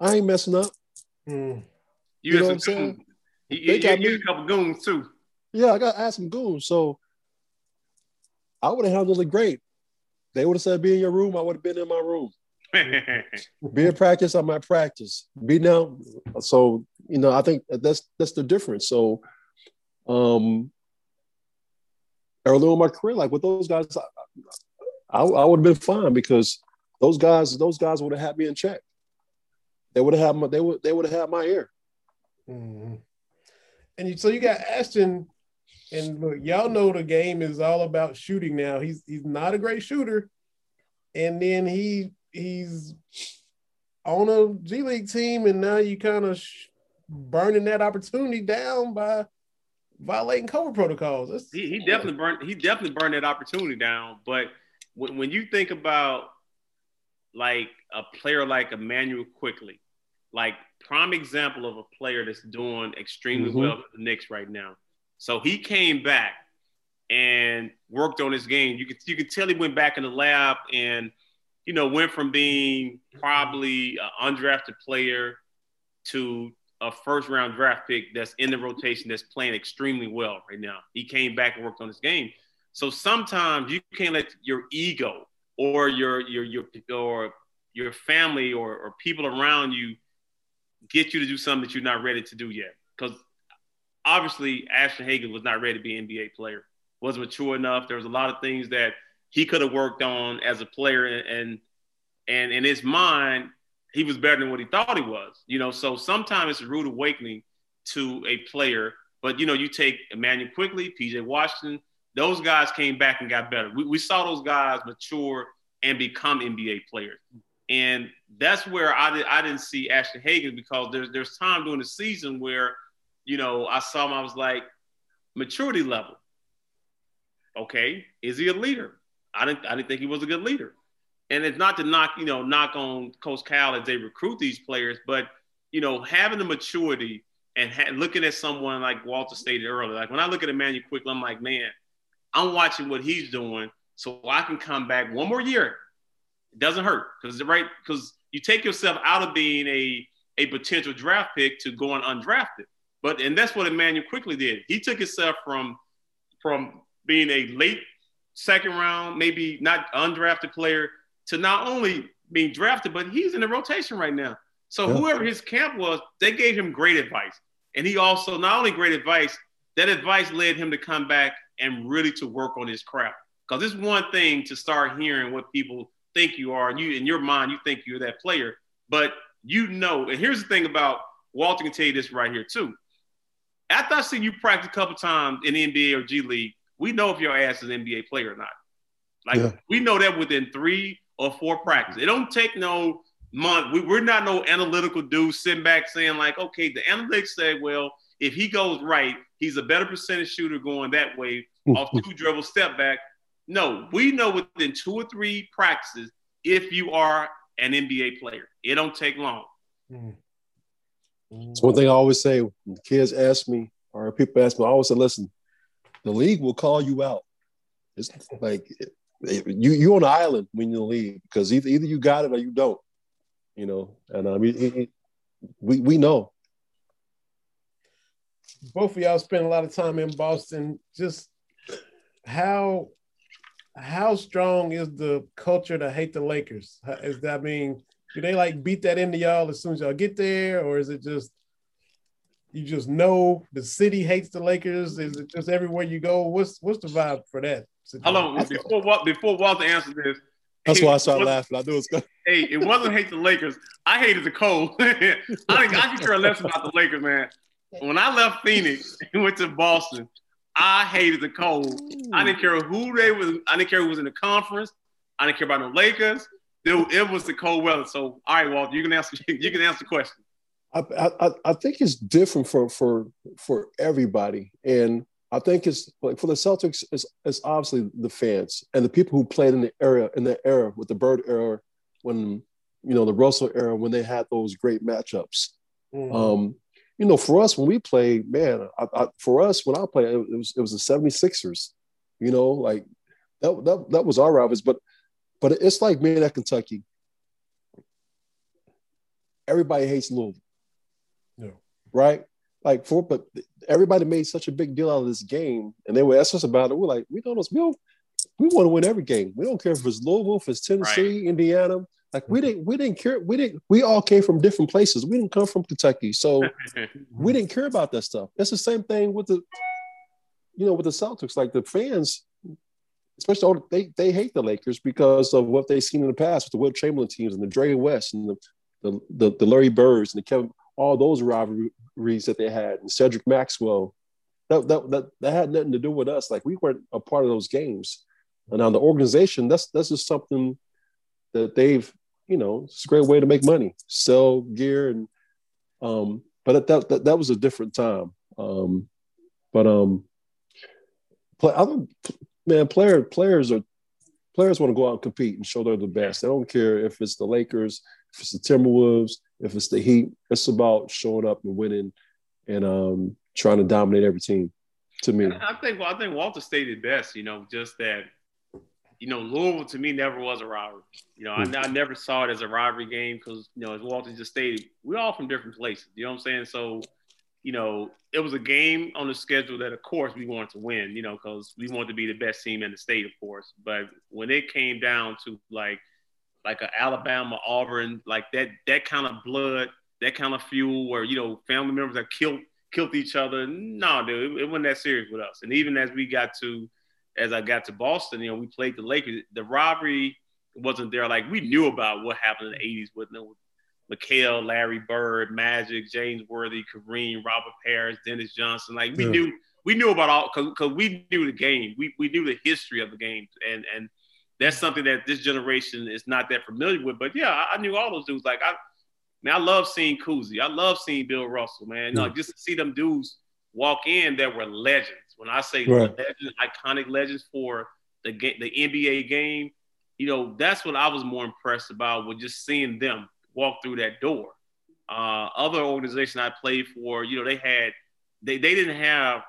I ain't messing up. Mm. You, you know what I'm saying? You, they got me a couple goons too. Yeah, I got ask some goons. So I would have handled it great. They would have said, "Be in your room." I would have been in my room. Be in practice, I'm practice. Be now. So, you know, I think that's that's the difference. So um early in my career. Like with those guys, I, I, I would have been fine because those guys, those guys would have had me in check. They would have had my, they would they would have had my ear. Mm-hmm. And you, so you got Ashton, and look, y'all know the game is all about shooting now. He's he's not a great shooter, and then he he's on a G League team, and now you kind of sh- burning that opportunity down by violating COVID protocols. He, he, definitely burned. He definitely burned that opportunity down. But when, when you think about like a player like Immanuel Quickley, like prime example of a player that's doing extremely mm-hmm. well for the Knicks right now. So he came back and worked on his game. You could you could tell he went back in the lab and you know went from being probably an undrafted player to a first round draft pick that's in the rotation that's playing extremely well right now. He came back and worked on his game. So sometimes you can't let your ego or your your your or your family or, or people around you get you to do something that you're not ready to do yet. Because obviously Ashton Hagans was not ready to be an NBA player, wasn't mature enough. There was a lot of things that he could have worked on as a player, and and in his mind, he was better than what he thought he was. You know, so sometimes it's a rude awakening to a player. But you know, you take Immanuel Quickley PJ Washington, those guys came back and got better. We, we saw those guys mature and become NBA players. And that's where I, did, I didn't see Ashton Hagans because there's there's time during the season where, you know, I saw him, I was like, maturity level. Okay, is he a leader? I didn't I didn't think he was a good leader. And it's not to knock, you know, knock on Coach Cal as they recruit these players, but you know, having the maturity and ha- looking at someone like Walter stated earlier, like when I look at Immanuel Quickley, I'm like, man, I'm watching what he's doing, so I can come back one more year it doesn't hurt because right because you take yourself out of being a a potential draft pick to going undrafted. But and that's what Immanuel Quickley did. He took himself from from being a late second round, maybe not undrafted player, to not only being drafted, but he's in the rotation right now. So yeah. whoever his camp was, they gave him great advice. And he also not only great advice, that advice led him to come back and really to work on his craft. Because it's one thing to start hearing what people think you are, and you in your mind you think you're that player, but you know. And here's the thing about Walter can tell you this right here too. After I see you practice a couple times in the NBA or G League, we know if your ass is an NBA player or not. Like yeah. we know that within three or four practices. It don't take no month. We, we're not no analytical dude sitting back saying like, okay, the analytics say, well, if he goes right, he's a better percentage shooter going that way hmm. off two dribble step back. No, we know within two or three practices if you are an NBA player. It don't take long. It's one thing I always say when kids ask me or people ask me, I always say, listen, the league will call you out. It's like you you on an island when the league because either either you got it or you don't. You know, and uh, I mean, we we know. Both of y'all spend a lot of time in Boston. Just how how strong is the culture to hate the Lakers? Is that mean, do they like beat that into y'all as soon as y'all get there, or is it just you just know the city hates the Lakers? Is it just everywhere you go? What's what's the vibe for that? Hold on, before before Walter answers this. That's why I started laughing. I knew it's good. Hey, it wasn't hate the Lakers. I hated the cold. I I could care less about the Lakers, man. When I left Phoenix and went to Boston, I hated the cold. I didn't care who they was. I didn't care who was in the conference. I didn't care about no Lakers. It, it was the cold weather. So, all right, Walter, you can answer. You can answer the question. I, I, I think it's different for for for everybody, and I think it's like for the Celtics, it's, it's obviously the fans and the people who played in the era in the era with the Bird era, when you know the Russell era, when they had those great matchups. Mm-hmm. Um, you know, for us when we played, man, I, I, for us when I played, it, was it was the 76ers. You know, like that that that was our rivals. But but it's like man at Kentucky. Everybody hates Louisville. Yeah. Right? Like for but everybody made such a big deal out of this game, and they were ask us about it. We're like, we don't know, we don't, we want to win every game. We don't care if it's Louisville, if it's Tennessee, right. Indiana. Like we mm-hmm. didn't, we didn't care. We didn't. We all came from different places. We didn't come from Kentucky, so we didn't care about that stuff. It's the same thing with the, you know, with the Celtics. Like the fans, especially they they hate the Lakers because of what they've seen in the past with the Wilt Chamberlain teams and the Jerry West and the the, the, the Larry Birds and the Kevin all those rivalries that they had and Cedric Maxwell. That, that that that had nothing to do with us. Like we weren't a part of those games. And on the organization, that's that's just something that they've, you know, it's a great way to make money, sell gear and um, but that, that that was a different time. Um, but um, play, other man, player players are players want to go out and compete and show they're the best. They don't care if it's the Lakers, if it's the Timberwolves, if it's the Heat. It's about showing up and winning and um, trying to dominate every team. To me, I think well, I think Walter stated best. You know, just that you know, Louisville to me never was a rivalry. You know. I, I, never saw it as a rivalry game because, you know, as Walter just stated, we're all from different places. You know what I'm saying? So, you know, it was a game on the schedule that, of course, we wanted to win, you know, because we wanted to be the best team in the state, of course. But when it came down to like, like a Alabama, Auburn, like that, that kind of blood, that kind of fuel where, you know, family members that killed, killed each other. No, dude, it, it wasn't that serious with us. And even as we got to, as I got to Boston, you know, we played the Lakers. The robbery wasn't there. Like we knew about what happened in the '80s with know, McHale, Larry Bird, Magic, James Worthy, Kareem, Robert Parish, Dennis Johnson. Like we yeah. knew we knew about all because we knew the game. We we knew the history of the game, and and that's something that this generation is not that familiar with. But yeah, I, I knew all those dudes. Like I, man, I love seeing Cousy. I love seeing Bill Russell. Man, just to see them dudes walk in that were legends. When I say right. legends, iconic legends for the the NBA game, you know, that's what I was more impressed about with just seeing them walk through that door. Uh, other organization I played for, you know, they had they they didn't have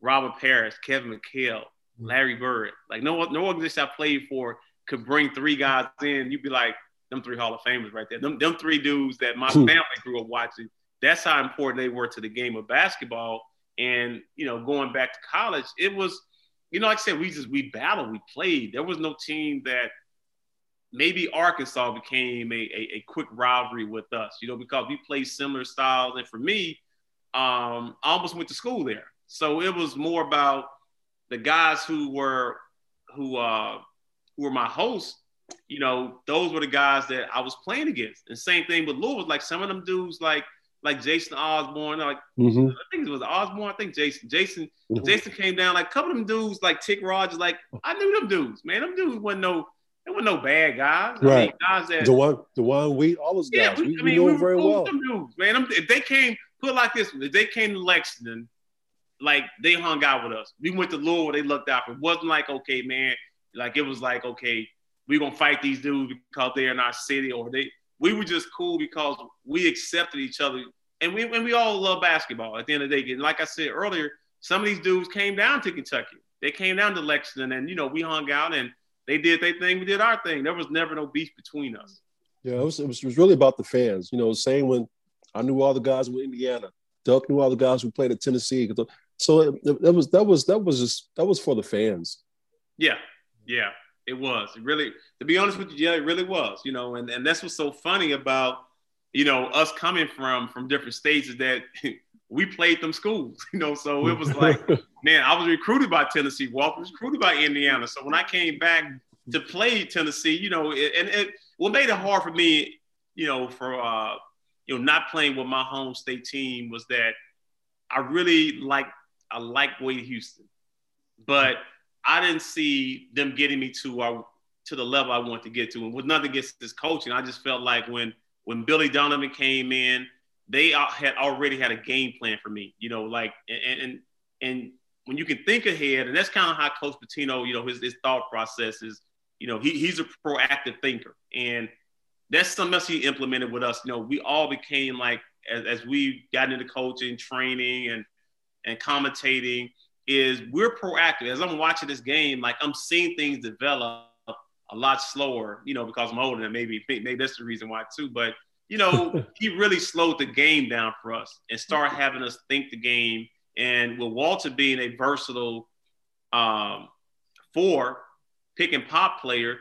Robert Parish, Kevin McHale. Larry Bird. Like no no organization I played for could bring three guys in. You'd be like, them three Hall of Famers right there. Them, them three dudes that my hmm. family grew up watching. That's how important they were to the game of basketball. And you know, going back to college, it was, you know, like I said, we just we battled, we played. There was no team that maybe Arkansas became a, a, a quick rivalry with us, you know, because we played similar styles. And for me, um, I almost went to school there. So it was more about the guys who were who uh who were my hosts, you know, those were the guys that I was playing against. And same thing with Louisville, like some of them dudes like like Jason Osborne, like mm-hmm. I think it was Osborne. I think Jason. Jason. Mm-hmm. Jason came down. Like a couple of them dudes, like Tick Rogers. Like I knew them dudes, man. Them dudes wasn't no. There were no bad guys. Right. I mean, guys that the one, the one we all those guys. Yeah, we, we, I mean, we we very well. Them dudes, man. Them, if they came, put like this, if they came to Lexington, like they hung out with us. We went to Louisville. They looked out. For. It wasn't like okay, man. Like it was like okay, we gonna fight these dudes because they're in our city, or they. We were just cool because we accepted each other and we and we all love basketball at the end of the day. And like I said earlier, some of these dudes came down to Kentucky. They came down to Lexington, and you know we hung out and they did their thing. We did our thing. There was never no beef between us. Yeah, it was, it was, it was really about the fans. You know, same when I knew all the guys with Indiana. Duck knew all the guys who played at Tennessee. So it, it, was that was that was just that was for the fans. Yeah, yeah, it was. It really, to be honest with you, yeah, it really was. You know, and and that's what's so funny about you know, us coming from from different states is that we played them schools, you know. So it was like, man, I was recruited by Tennessee, Walter was recruited by Indiana. So when I came back to play Tennessee, you know, it, and it what made it hard for me, you know, for uh, you know, not playing with my home state team was that I really like I like Wade Houston, but I didn't see them getting me to our to the level I want to get to. And with nothing against this coaching, I just felt like when when Billy Donovan came in, they had already had a game plan for me. You know, like and and and when you can think ahead, and that's kind of how Coach Pitino, you know, his, his thought process is. You know, he, he's a proactive thinker, and that's something else he implemented with us. You know, we all became like as, as we got into coaching, training, and and commentating. Is we're proactive. As I'm watching this game, like I'm seeing things develop a lot slower, you know, because I'm older and maybe maybe that's the reason why too. But you know, he really slowed the game down for us and started having us think the game. And with Walter being a versatile um, four pick and pop player,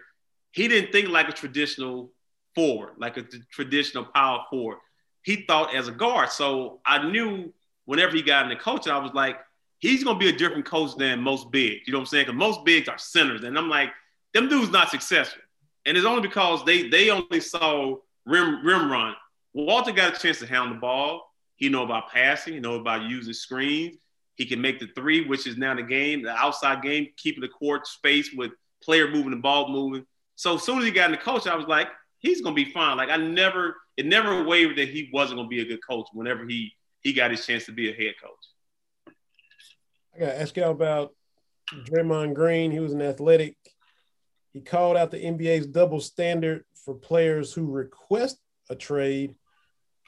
he didn't think like a traditional forward, like a traditional power forward. He thought as a guard. So I knew whenever he got in the coaching, I was like, he's gonna be a different coach than most bigs. You know what I'm saying? Because most bigs are centers, and I'm like, them dudes not successful, and it's only because they they only saw rim rim run. Walter got a chance to handle the ball. He know about passing. He know about using screens. He can make the three, which is now the game, the outside game, keeping the court space with player moving, the ball moving. So as soon as he got in the coach, I was like, he's gonna be fine. Like I never, it never wavered that he wasn't gonna be a good coach whenever he he got his chance to be a head coach. I got to ask y'all about Draymond Green. He was an athletic. He called out the NBA's double standard for players who request a trade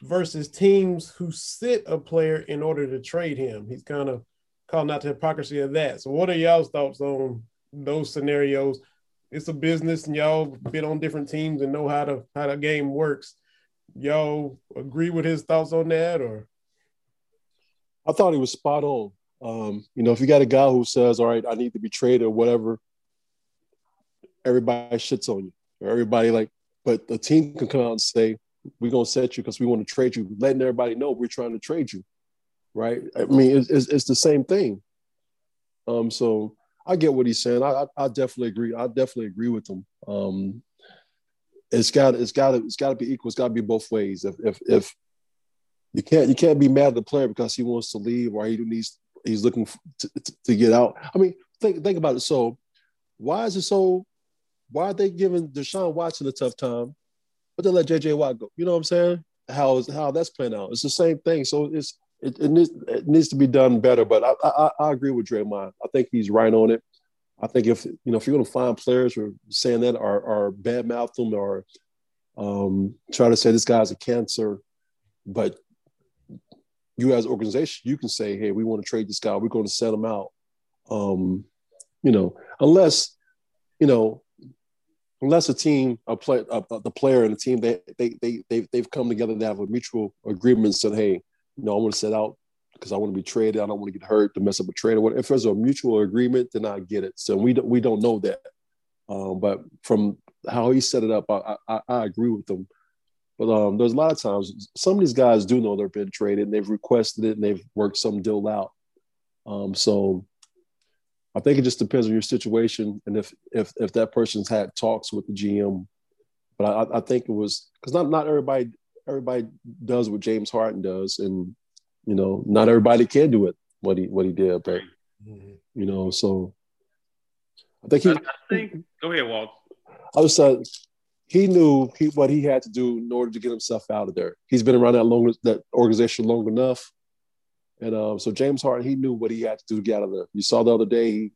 versus teams who sit a player in order to trade him. He's kind of calling out the hypocrisy of that. So, what are y'all's thoughts on those scenarios? It's a business, and y'all been on different teams and know how to how the game works. Y'all agree with his thoughts on that, or? I thought he was spot on. Um, you know, if you got a guy who says, "All right, I need to be traded" or whatever, everybody shits on you. Everybody like, but the team can come out and say, "We're gonna set you because we want to trade you," letting everybody know we're trying to trade you, right? I mean, it's, it's, it's the same thing. Um, so I get what he's saying. I, I, I definitely agree. I definitely agree with him. Um, it's got it's got it's got to be equal. It's got to be both ways. If if if you can't you can't be mad at the player because he wants to leave or he needs he's looking to, to get out. I mean, think think about it. So why is it so? Why are they giving Deshaun Watson a tough time, but they let JJ Watt go? You know what I'm saying? How is how that's playing out? It's the same thing. So it's it, it, needs, it needs to be done better. But I, I I agree with Draymond. I think he's right on it. I think if you know if you're going to find players who are saying that or or bad mouth them or um, try to say this guy's a cancer, but you as an organization, you can say, hey, we want to trade this guy. We're going to sell him out. Um, you know, unless, you know, unless a team, a play, a, a, the player and the team, they, they, they, they, they've come together to have a mutual agreement and said, hey, you know, I want to set out because I want to be traded. I don't want to get hurt to mess up a trade or whatever. If there's a mutual agreement, then I get it. So we don't, we don't know that. Um, but from how he set it up, I, I, I agree with him. But um, there's a lot of times some of these guys do know they're being traded and they've requested it and they've worked some deal out. Um, so I think it just depends on your situation and if if if that person's had talks with the GM. But I, I think it was because not not everybody everybody does what James Harden does, and you know not everybody can do it what he what he did. But mm-hmm. you know, so I think he. I think. Go ahead, Walt. I was uh, he knew he, what he had to do in order to get himself out of there. He's been around that long that organization long enough, and um, so James Harden he knew what he had to do to get out of there. You saw the other day he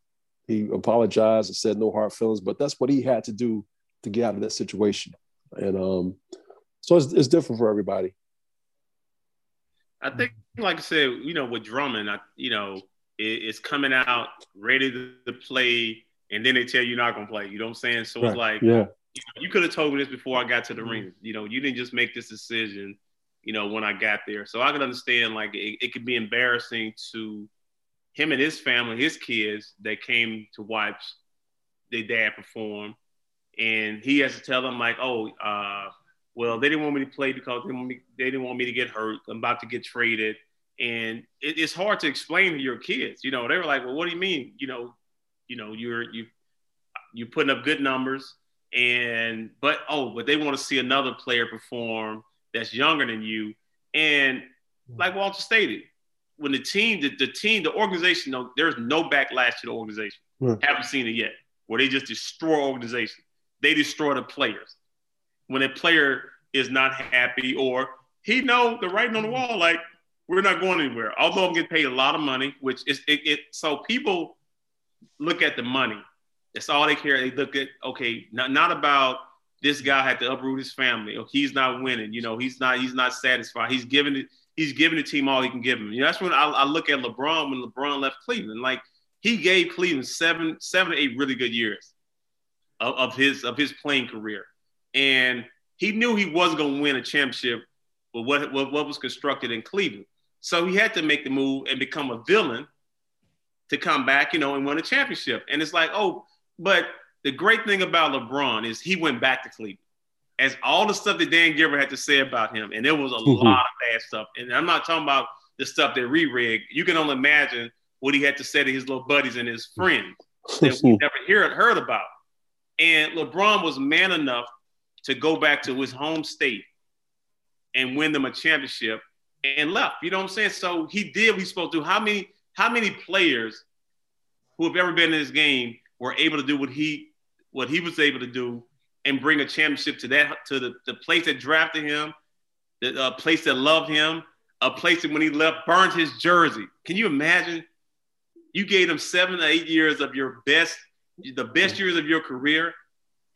he apologized and said no hard feelings, but that's what he had to do to get out of that situation, and um, so it's, it's different for everybody. I think, like I said, you know, with Drummond, I, you know, it, it's coming out ready to, to, play, and then they tell you you're not gonna play. You know what I'm saying? So right. it's like, yeah you could have told me this before I got to the mm-hmm. ring. You know, you didn't just make this decision, you know, when I got there. So I could understand like it, it could be embarrassing to him and his family, his kids that came to watch their dad perform. And he has to tell them like, oh, uh, well, they didn't want me to play because they, me, they, didn't want me to get hurt. I'm about to get traded. And it, it's hard to explain to your kids. You know, they were like, well, what do you mean? You know, you know, you're you you're putting up good numbers and but oh, but they want to see another player perform that's younger than you. And like Walter stated, when the team, the, the team, the organization, no, there's no backlash to the organization. Right. Haven't seen it yet. Where they just destroy organization. They destroy the players. When a player is not happy or he know the writing on the wall, like we're not going anywhere. Although I'm getting paid a lot of money, which is it, it so people look at the money that's all they care. They look at okay, not not about this guy had to uproot his family. Or he's not winning. You know, he's not he's not satisfied. He's giving it. He's giving the team all he can give him. You know, that's when I, I look at LeBron when LeBron left Cleveland. Like he gave Cleveland seven seven to eight really good years of, of his of his playing career, and he knew he wasn't going to win a championship with what, what what was constructed in Cleveland. So he had to make the move and become a villain to come back, you know, and win a championship. And it's like, oh, but the great thing about LeBron is he went back to Cleveland. As all the stuff that Dan Gilbert had to say about him, and there was a mm-hmm. lot of bad stuff. And I'm not talking about the stuff that re-rigged. You can only imagine what he had to say to his little buddies and his friends that we never heard heard about. And LeBron was man enough to go back to his home state and win them a championship and left. You know what I'm saying? So he did what he's supposed to do. How many how many players who have ever been in this game were able to do what he what he was able to do and bring a championship to that to the, the place that drafted him, the uh, place that loved him, a place that when he left burned his jersey. Can you imagine? You gave them seven or eight years of your best, the best years of your career,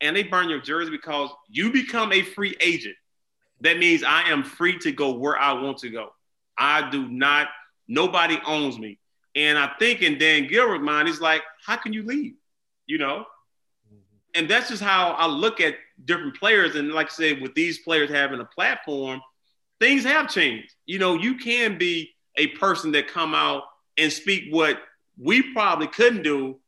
and they burn your jersey because you become a free agent. That means I am free to go where I want to go. I do not, nobody owns me. And I think in Dan Gilbert's mind, he's like, how can you leave? You know? Mm-hmm. And that's just how I look at different players. And like I said, with these players having a platform, things have changed. You know, you can be a person that come out and speak what we probably couldn't do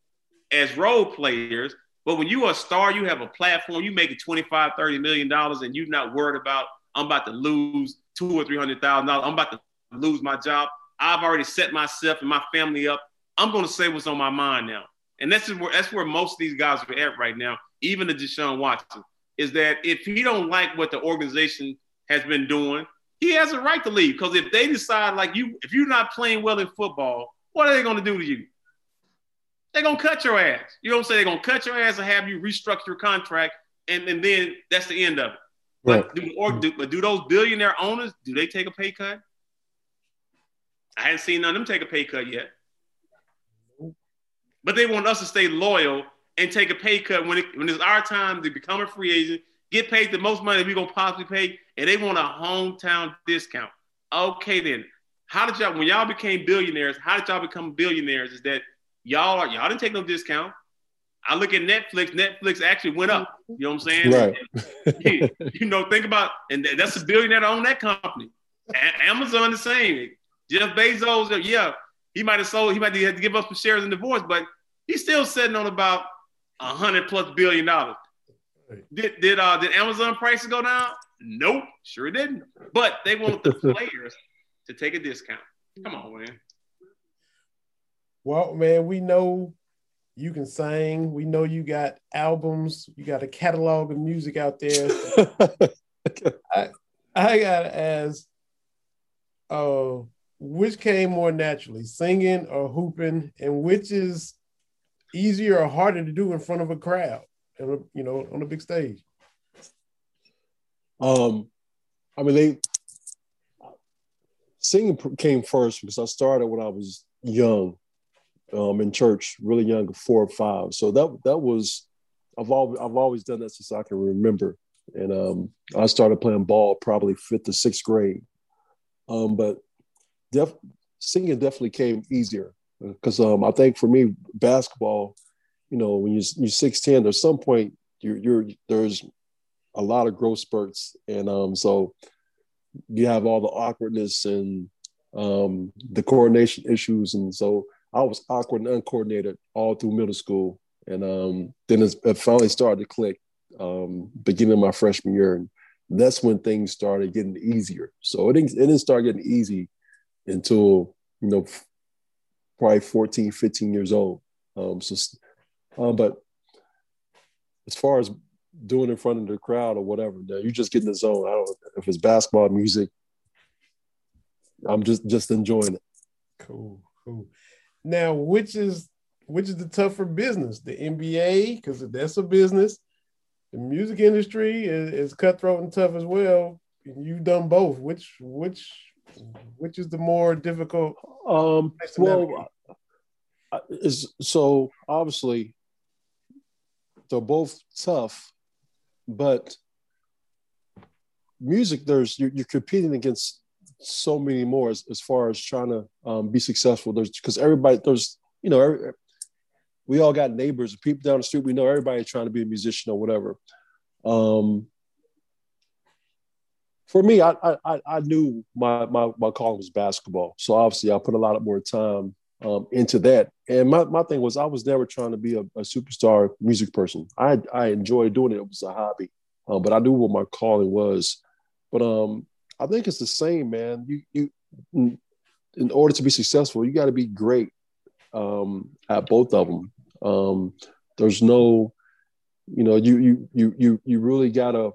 as role players. But when you are a star, you have a platform, you make it 25, 30 million dollars, and you're not worried about I'm about to lose two or three hundred thousand dollars. I'm about to lose my job. I've already set myself and my family up. I'm going to say what's on my mind now. And that's where that's where most of these guys are at right now. Even the Deshaun Watson is that if he don't like what the organization has been doing, he has a right to leave. Because if they decide like you, if you're not playing well in football, what are they going to do to you? They're going to cut your ass. You know what I'm saying? They're going to cut your ass and have you restructure your contract, and, and then that's the end of it. But, right. do, or do, but do those billionaire owners do they take a pay cut? I haven't seen none of them take a pay cut yet. But they want us to stay loyal and take a pay cut when, it, when it's our time to become a free agent, get paid the most money we're gonna possibly pay, and they want a hometown discount. Okay, then how did y'all when y'all became billionaires? How did y'all become billionaires? Is that y'all are y'all didn't take no discount. I look at Netflix. Netflix actually went up. You know what I'm saying? Right. you know, think about and that's a billionaire that own that company. A- Amazon the same. Jeff Bezos, yeah, he might have sold. He might have had to give up some shares in divorce, but he's still sitting on about a hundred plus billion dollars. Did did uh did Amazon prices go down? Nope, sure didn't. But they want the players to take a discount. Come on, man. Well, man, we know you can sing. We know you got albums. You got a catalog of music out there. I I gotta ask, uh, which came more naturally, singing or hooping, and which is easier or harder to do in front of a crowd, and you know, on a big stage? Um, I mean, they singing came first because I started when I was young, um, in church, really young, four or five. So that that was I've always I've always done that since I can remember, and um, I started playing ball probably fifth or sixth grade. Um, but def- singing definitely came easier. Because um, I think for me basketball, you know, when you you're six ten, there's some point you're, you're there's a lot of growth spurts, and um, so you have all the awkwardness and um, the coordination issues, and so I was awkward and uncoordinated all through middle school, and um, then it finally started to click um, beginning of my freshman year, and that's when things started getting easier. So it didn't, it didn't start getting easy until you know probably 14 15 years old. Um so um, but as far as doing in front of the crowd or whatever you just get in the zone. I don't know if it's basketball music i'm just just enjoying it. Cool cool. Now which is which is the tougher business the nba because that's a business the music industry is, is cutthroat and tough as well. And you've done both. Which which which is the more difficult? Um, well, is so obviously they're both tough, but music there's you're, you're competing against so many more as, as far as trying to um, be successful. There's because everybody there's you know every, we all got neighbors, people down the street. We know everybody trying to be a musician or whatever. Um, for me, I, I I knew my my my calling was basketball, so obviously I put a lot more time um, into that. And my, my thing was I was never trying to be a, a superstar music person. I I enjoyed doing it; it was a hobby, um, but I knew what my calling was. But um, I think it's the same, man. You you in order to be successful, you got to be great um, at both of them. Um, there's no, you know, you you you you you really gotta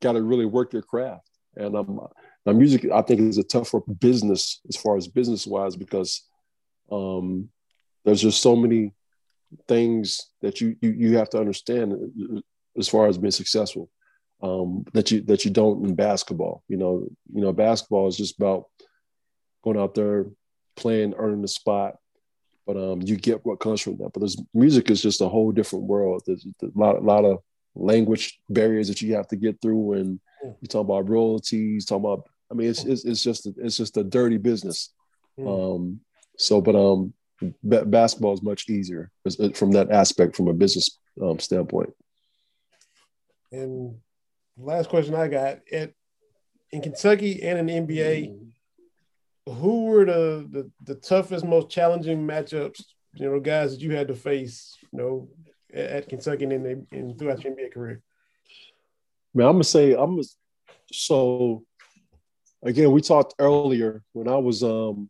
gotta really work your craft. And um, now music, I think, is a tougher business as far as business wise because um, there's just so many things that you you you have to understand as far as being successful um, that you that you don't in basketball. You know, you know, basketball is just about going out there, playing, earning the spot, but um, you get what comes from that. But there's music is just a whole different world. There's a lot, a lot of language barriers that you have to get through, and you talk about royalties, talk about. I mean, it's it's, it's just a, it's just a dirty business. Um, so, but um, b- basketball is much easier from that aspect, from a business um, standpoint. And last question I got at in Kentucky and in the NBA, who were the, the the toughest, most challenging matchups? You know, guys that you had to face. You know, at, Kentucky and in, in throughout your NBA career. Man, I'm gonna say I'm gonna, so. Again, we talked earlier when I was um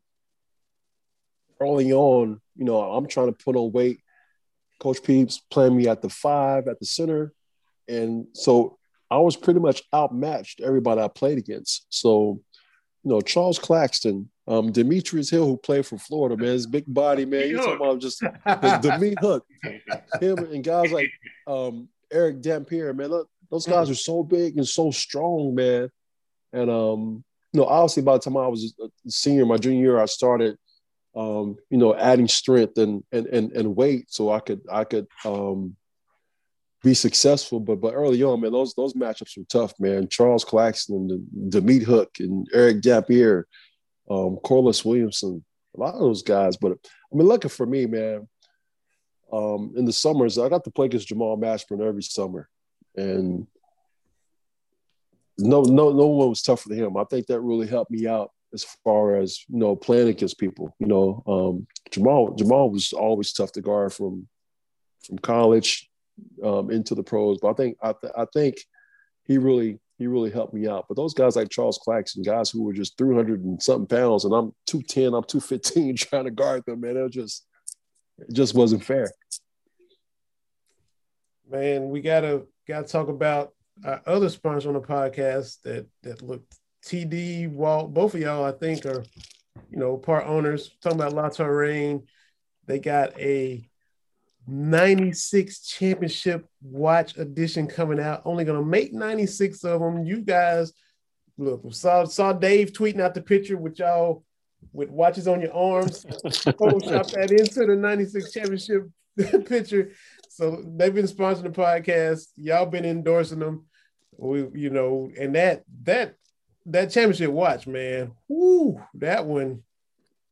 early on. You know, I'm trying to put on weight. Coach Peeps playing me at the five at the center, and so I was pretty much outmatched everybody I played against. So you know, Charles Claxton, um, Dametri Hill, who played for Florida, man, his big body, man. You talking about just the, meat hook. Him and guys like um, Erick Dampier, man. Look, those guys are so big and so strong, man. And um, you know, obviously by the time I was a senior, my junior year, I started um, you know, adding strength and and and, and weight so I could I could um be successful. But but early on, man, those those matchups were tough, man. Charles Claxton, meat hook, and Erick Dampier, um, Corliss Williamson, a lot of those guys. But I mean, lucky for me, man. Um, in the summers, I got to play against Jamal Mashburn every summer, and no, no, no one was tougher than him. I think that really helped me out as far as you know playing against people. You know, um, Jamal Jamal was always tough to guard from from college um, into the pros. But I think I, th- I think he really he really helped me out. But those guys like Charles Claxton, guys who were just 300 and something pounds, and I'm 210, I'm 215 trying to guard them, man, it just it just wasn't fair. Man, we gotta gotta talk about our other sponsor on the podcast that that looked TD Walt, both of y'all, I think, are you know part owners. Talking about La Touraine, they got a 96 championship watch edition coming out. Only gonna make 96 of them. You guys look saw saw Dave tweeting out the picture with y'all with watches on your arms. Photoshop that into the 96 championship picture. So they've been sponsoring the podcast. Y'all been endorsing them. We, you know, and that that that championship watch, man. Whoo, that one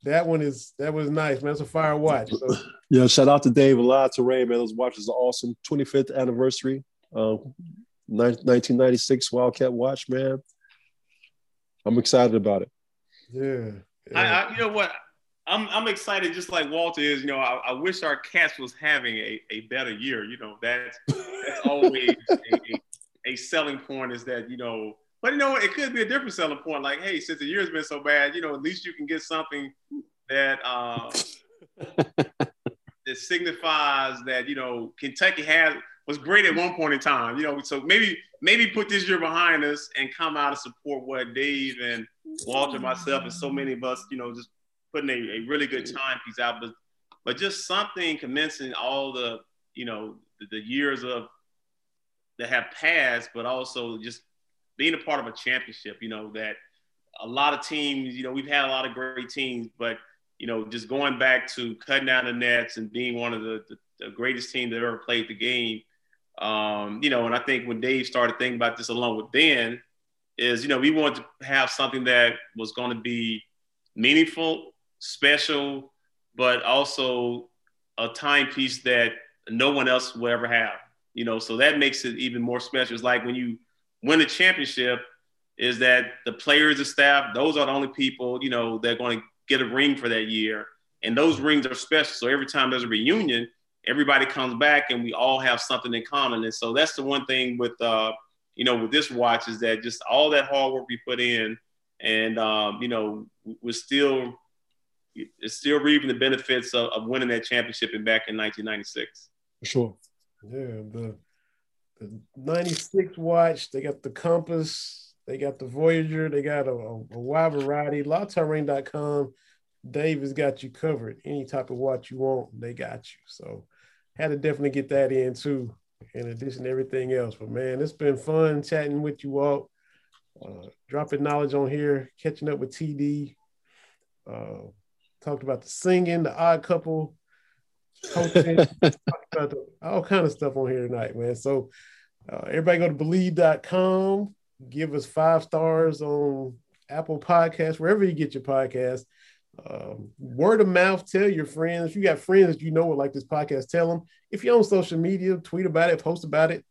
that one is that was nice, man. That's a fire watch. So. yeah, shout out to Dave La Touraine, man. Those watches are awesome. 25th anniversary, uh, 1996 Wildcat watch, man. I'm excited about it. Yeah. yeah. I, I, you know what? I'm I'm excited just like Walter is. You know, I, I wish our cats was having a, a better year. You know, that's that's always a, a selling point is that you know but you know what? It could be a different selling point. Like, hey, since the year's been so bad, you know, at least you can get something that uh, that signifies that you know Kentucky had was great at one point in time. You know, so maybe maybe put this year behind us and come out and support what Dave and Walter, myself, and so many of us, you know, just putting a, a really good timepiece out. But but just something commencing all the you know the, the years of that have passed, but also just being a part of a championship, you know, that a lot of teams, you know, we've had a lot of great teams, but, you know, just going back to cutting down the nets and being one of the, the, the greatest teams that ever played the game, um, you know, and I think when Dave started thinking about this along with Ben, is, you know, we wanted to have something that was going to be meaningful, special, but also a timepiece that no one else will ever have. You know, so that makes it even more special. It's like when you win a championship is that the players, the staff, those are the only people, you know, they're going to get a ring for that year. And those rings are special. So every time there's a reunion, everybody comes back and we all have something in common. And so that's the one thing with, uh, you know, with this watch is that just all that hard work we put in and, um, you know, we're still is still reaping the benefits of, of winning that championship in back in 1996. For sure. Yeah, the the 96 watch, they got the compass, they got the Voyager, they got a, a, a wide variety. LawTerrain.com, Dave has got you covered. Any type of watch you want, they got you. So had to definitely get that in too, in addition to everything else. But man, it's been fun chatting with you all, uh, dropping knowledge on here, catching up with TD. Uh, talked about the singing, the odd couple, coaching, all kind of stuff on here tonight, man. So uh, everybody go to bleav.com, give us five stars on Apple Podcasts, wherever you get your podcast. Um, word of mouth, tell your friends. If you got friends that you know would like this podcast, tell them. If you're on social media, tweet about it, post about it,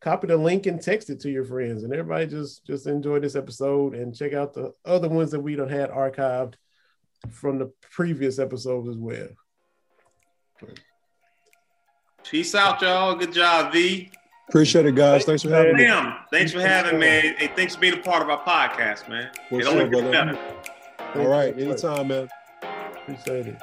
copy the link and text it to your friends. And everybody just just enjoy this episode and check out the other ones that we don't had archived from the previous episodes as well. Peace out, y'all. Good job, V. Appreciate it, guys. Thanks for having me. Thanks for having me. Hey, thanks for being a part of our podcast, man. What's it only up, gets brother? better. All right, anytime, man. Appreciate it.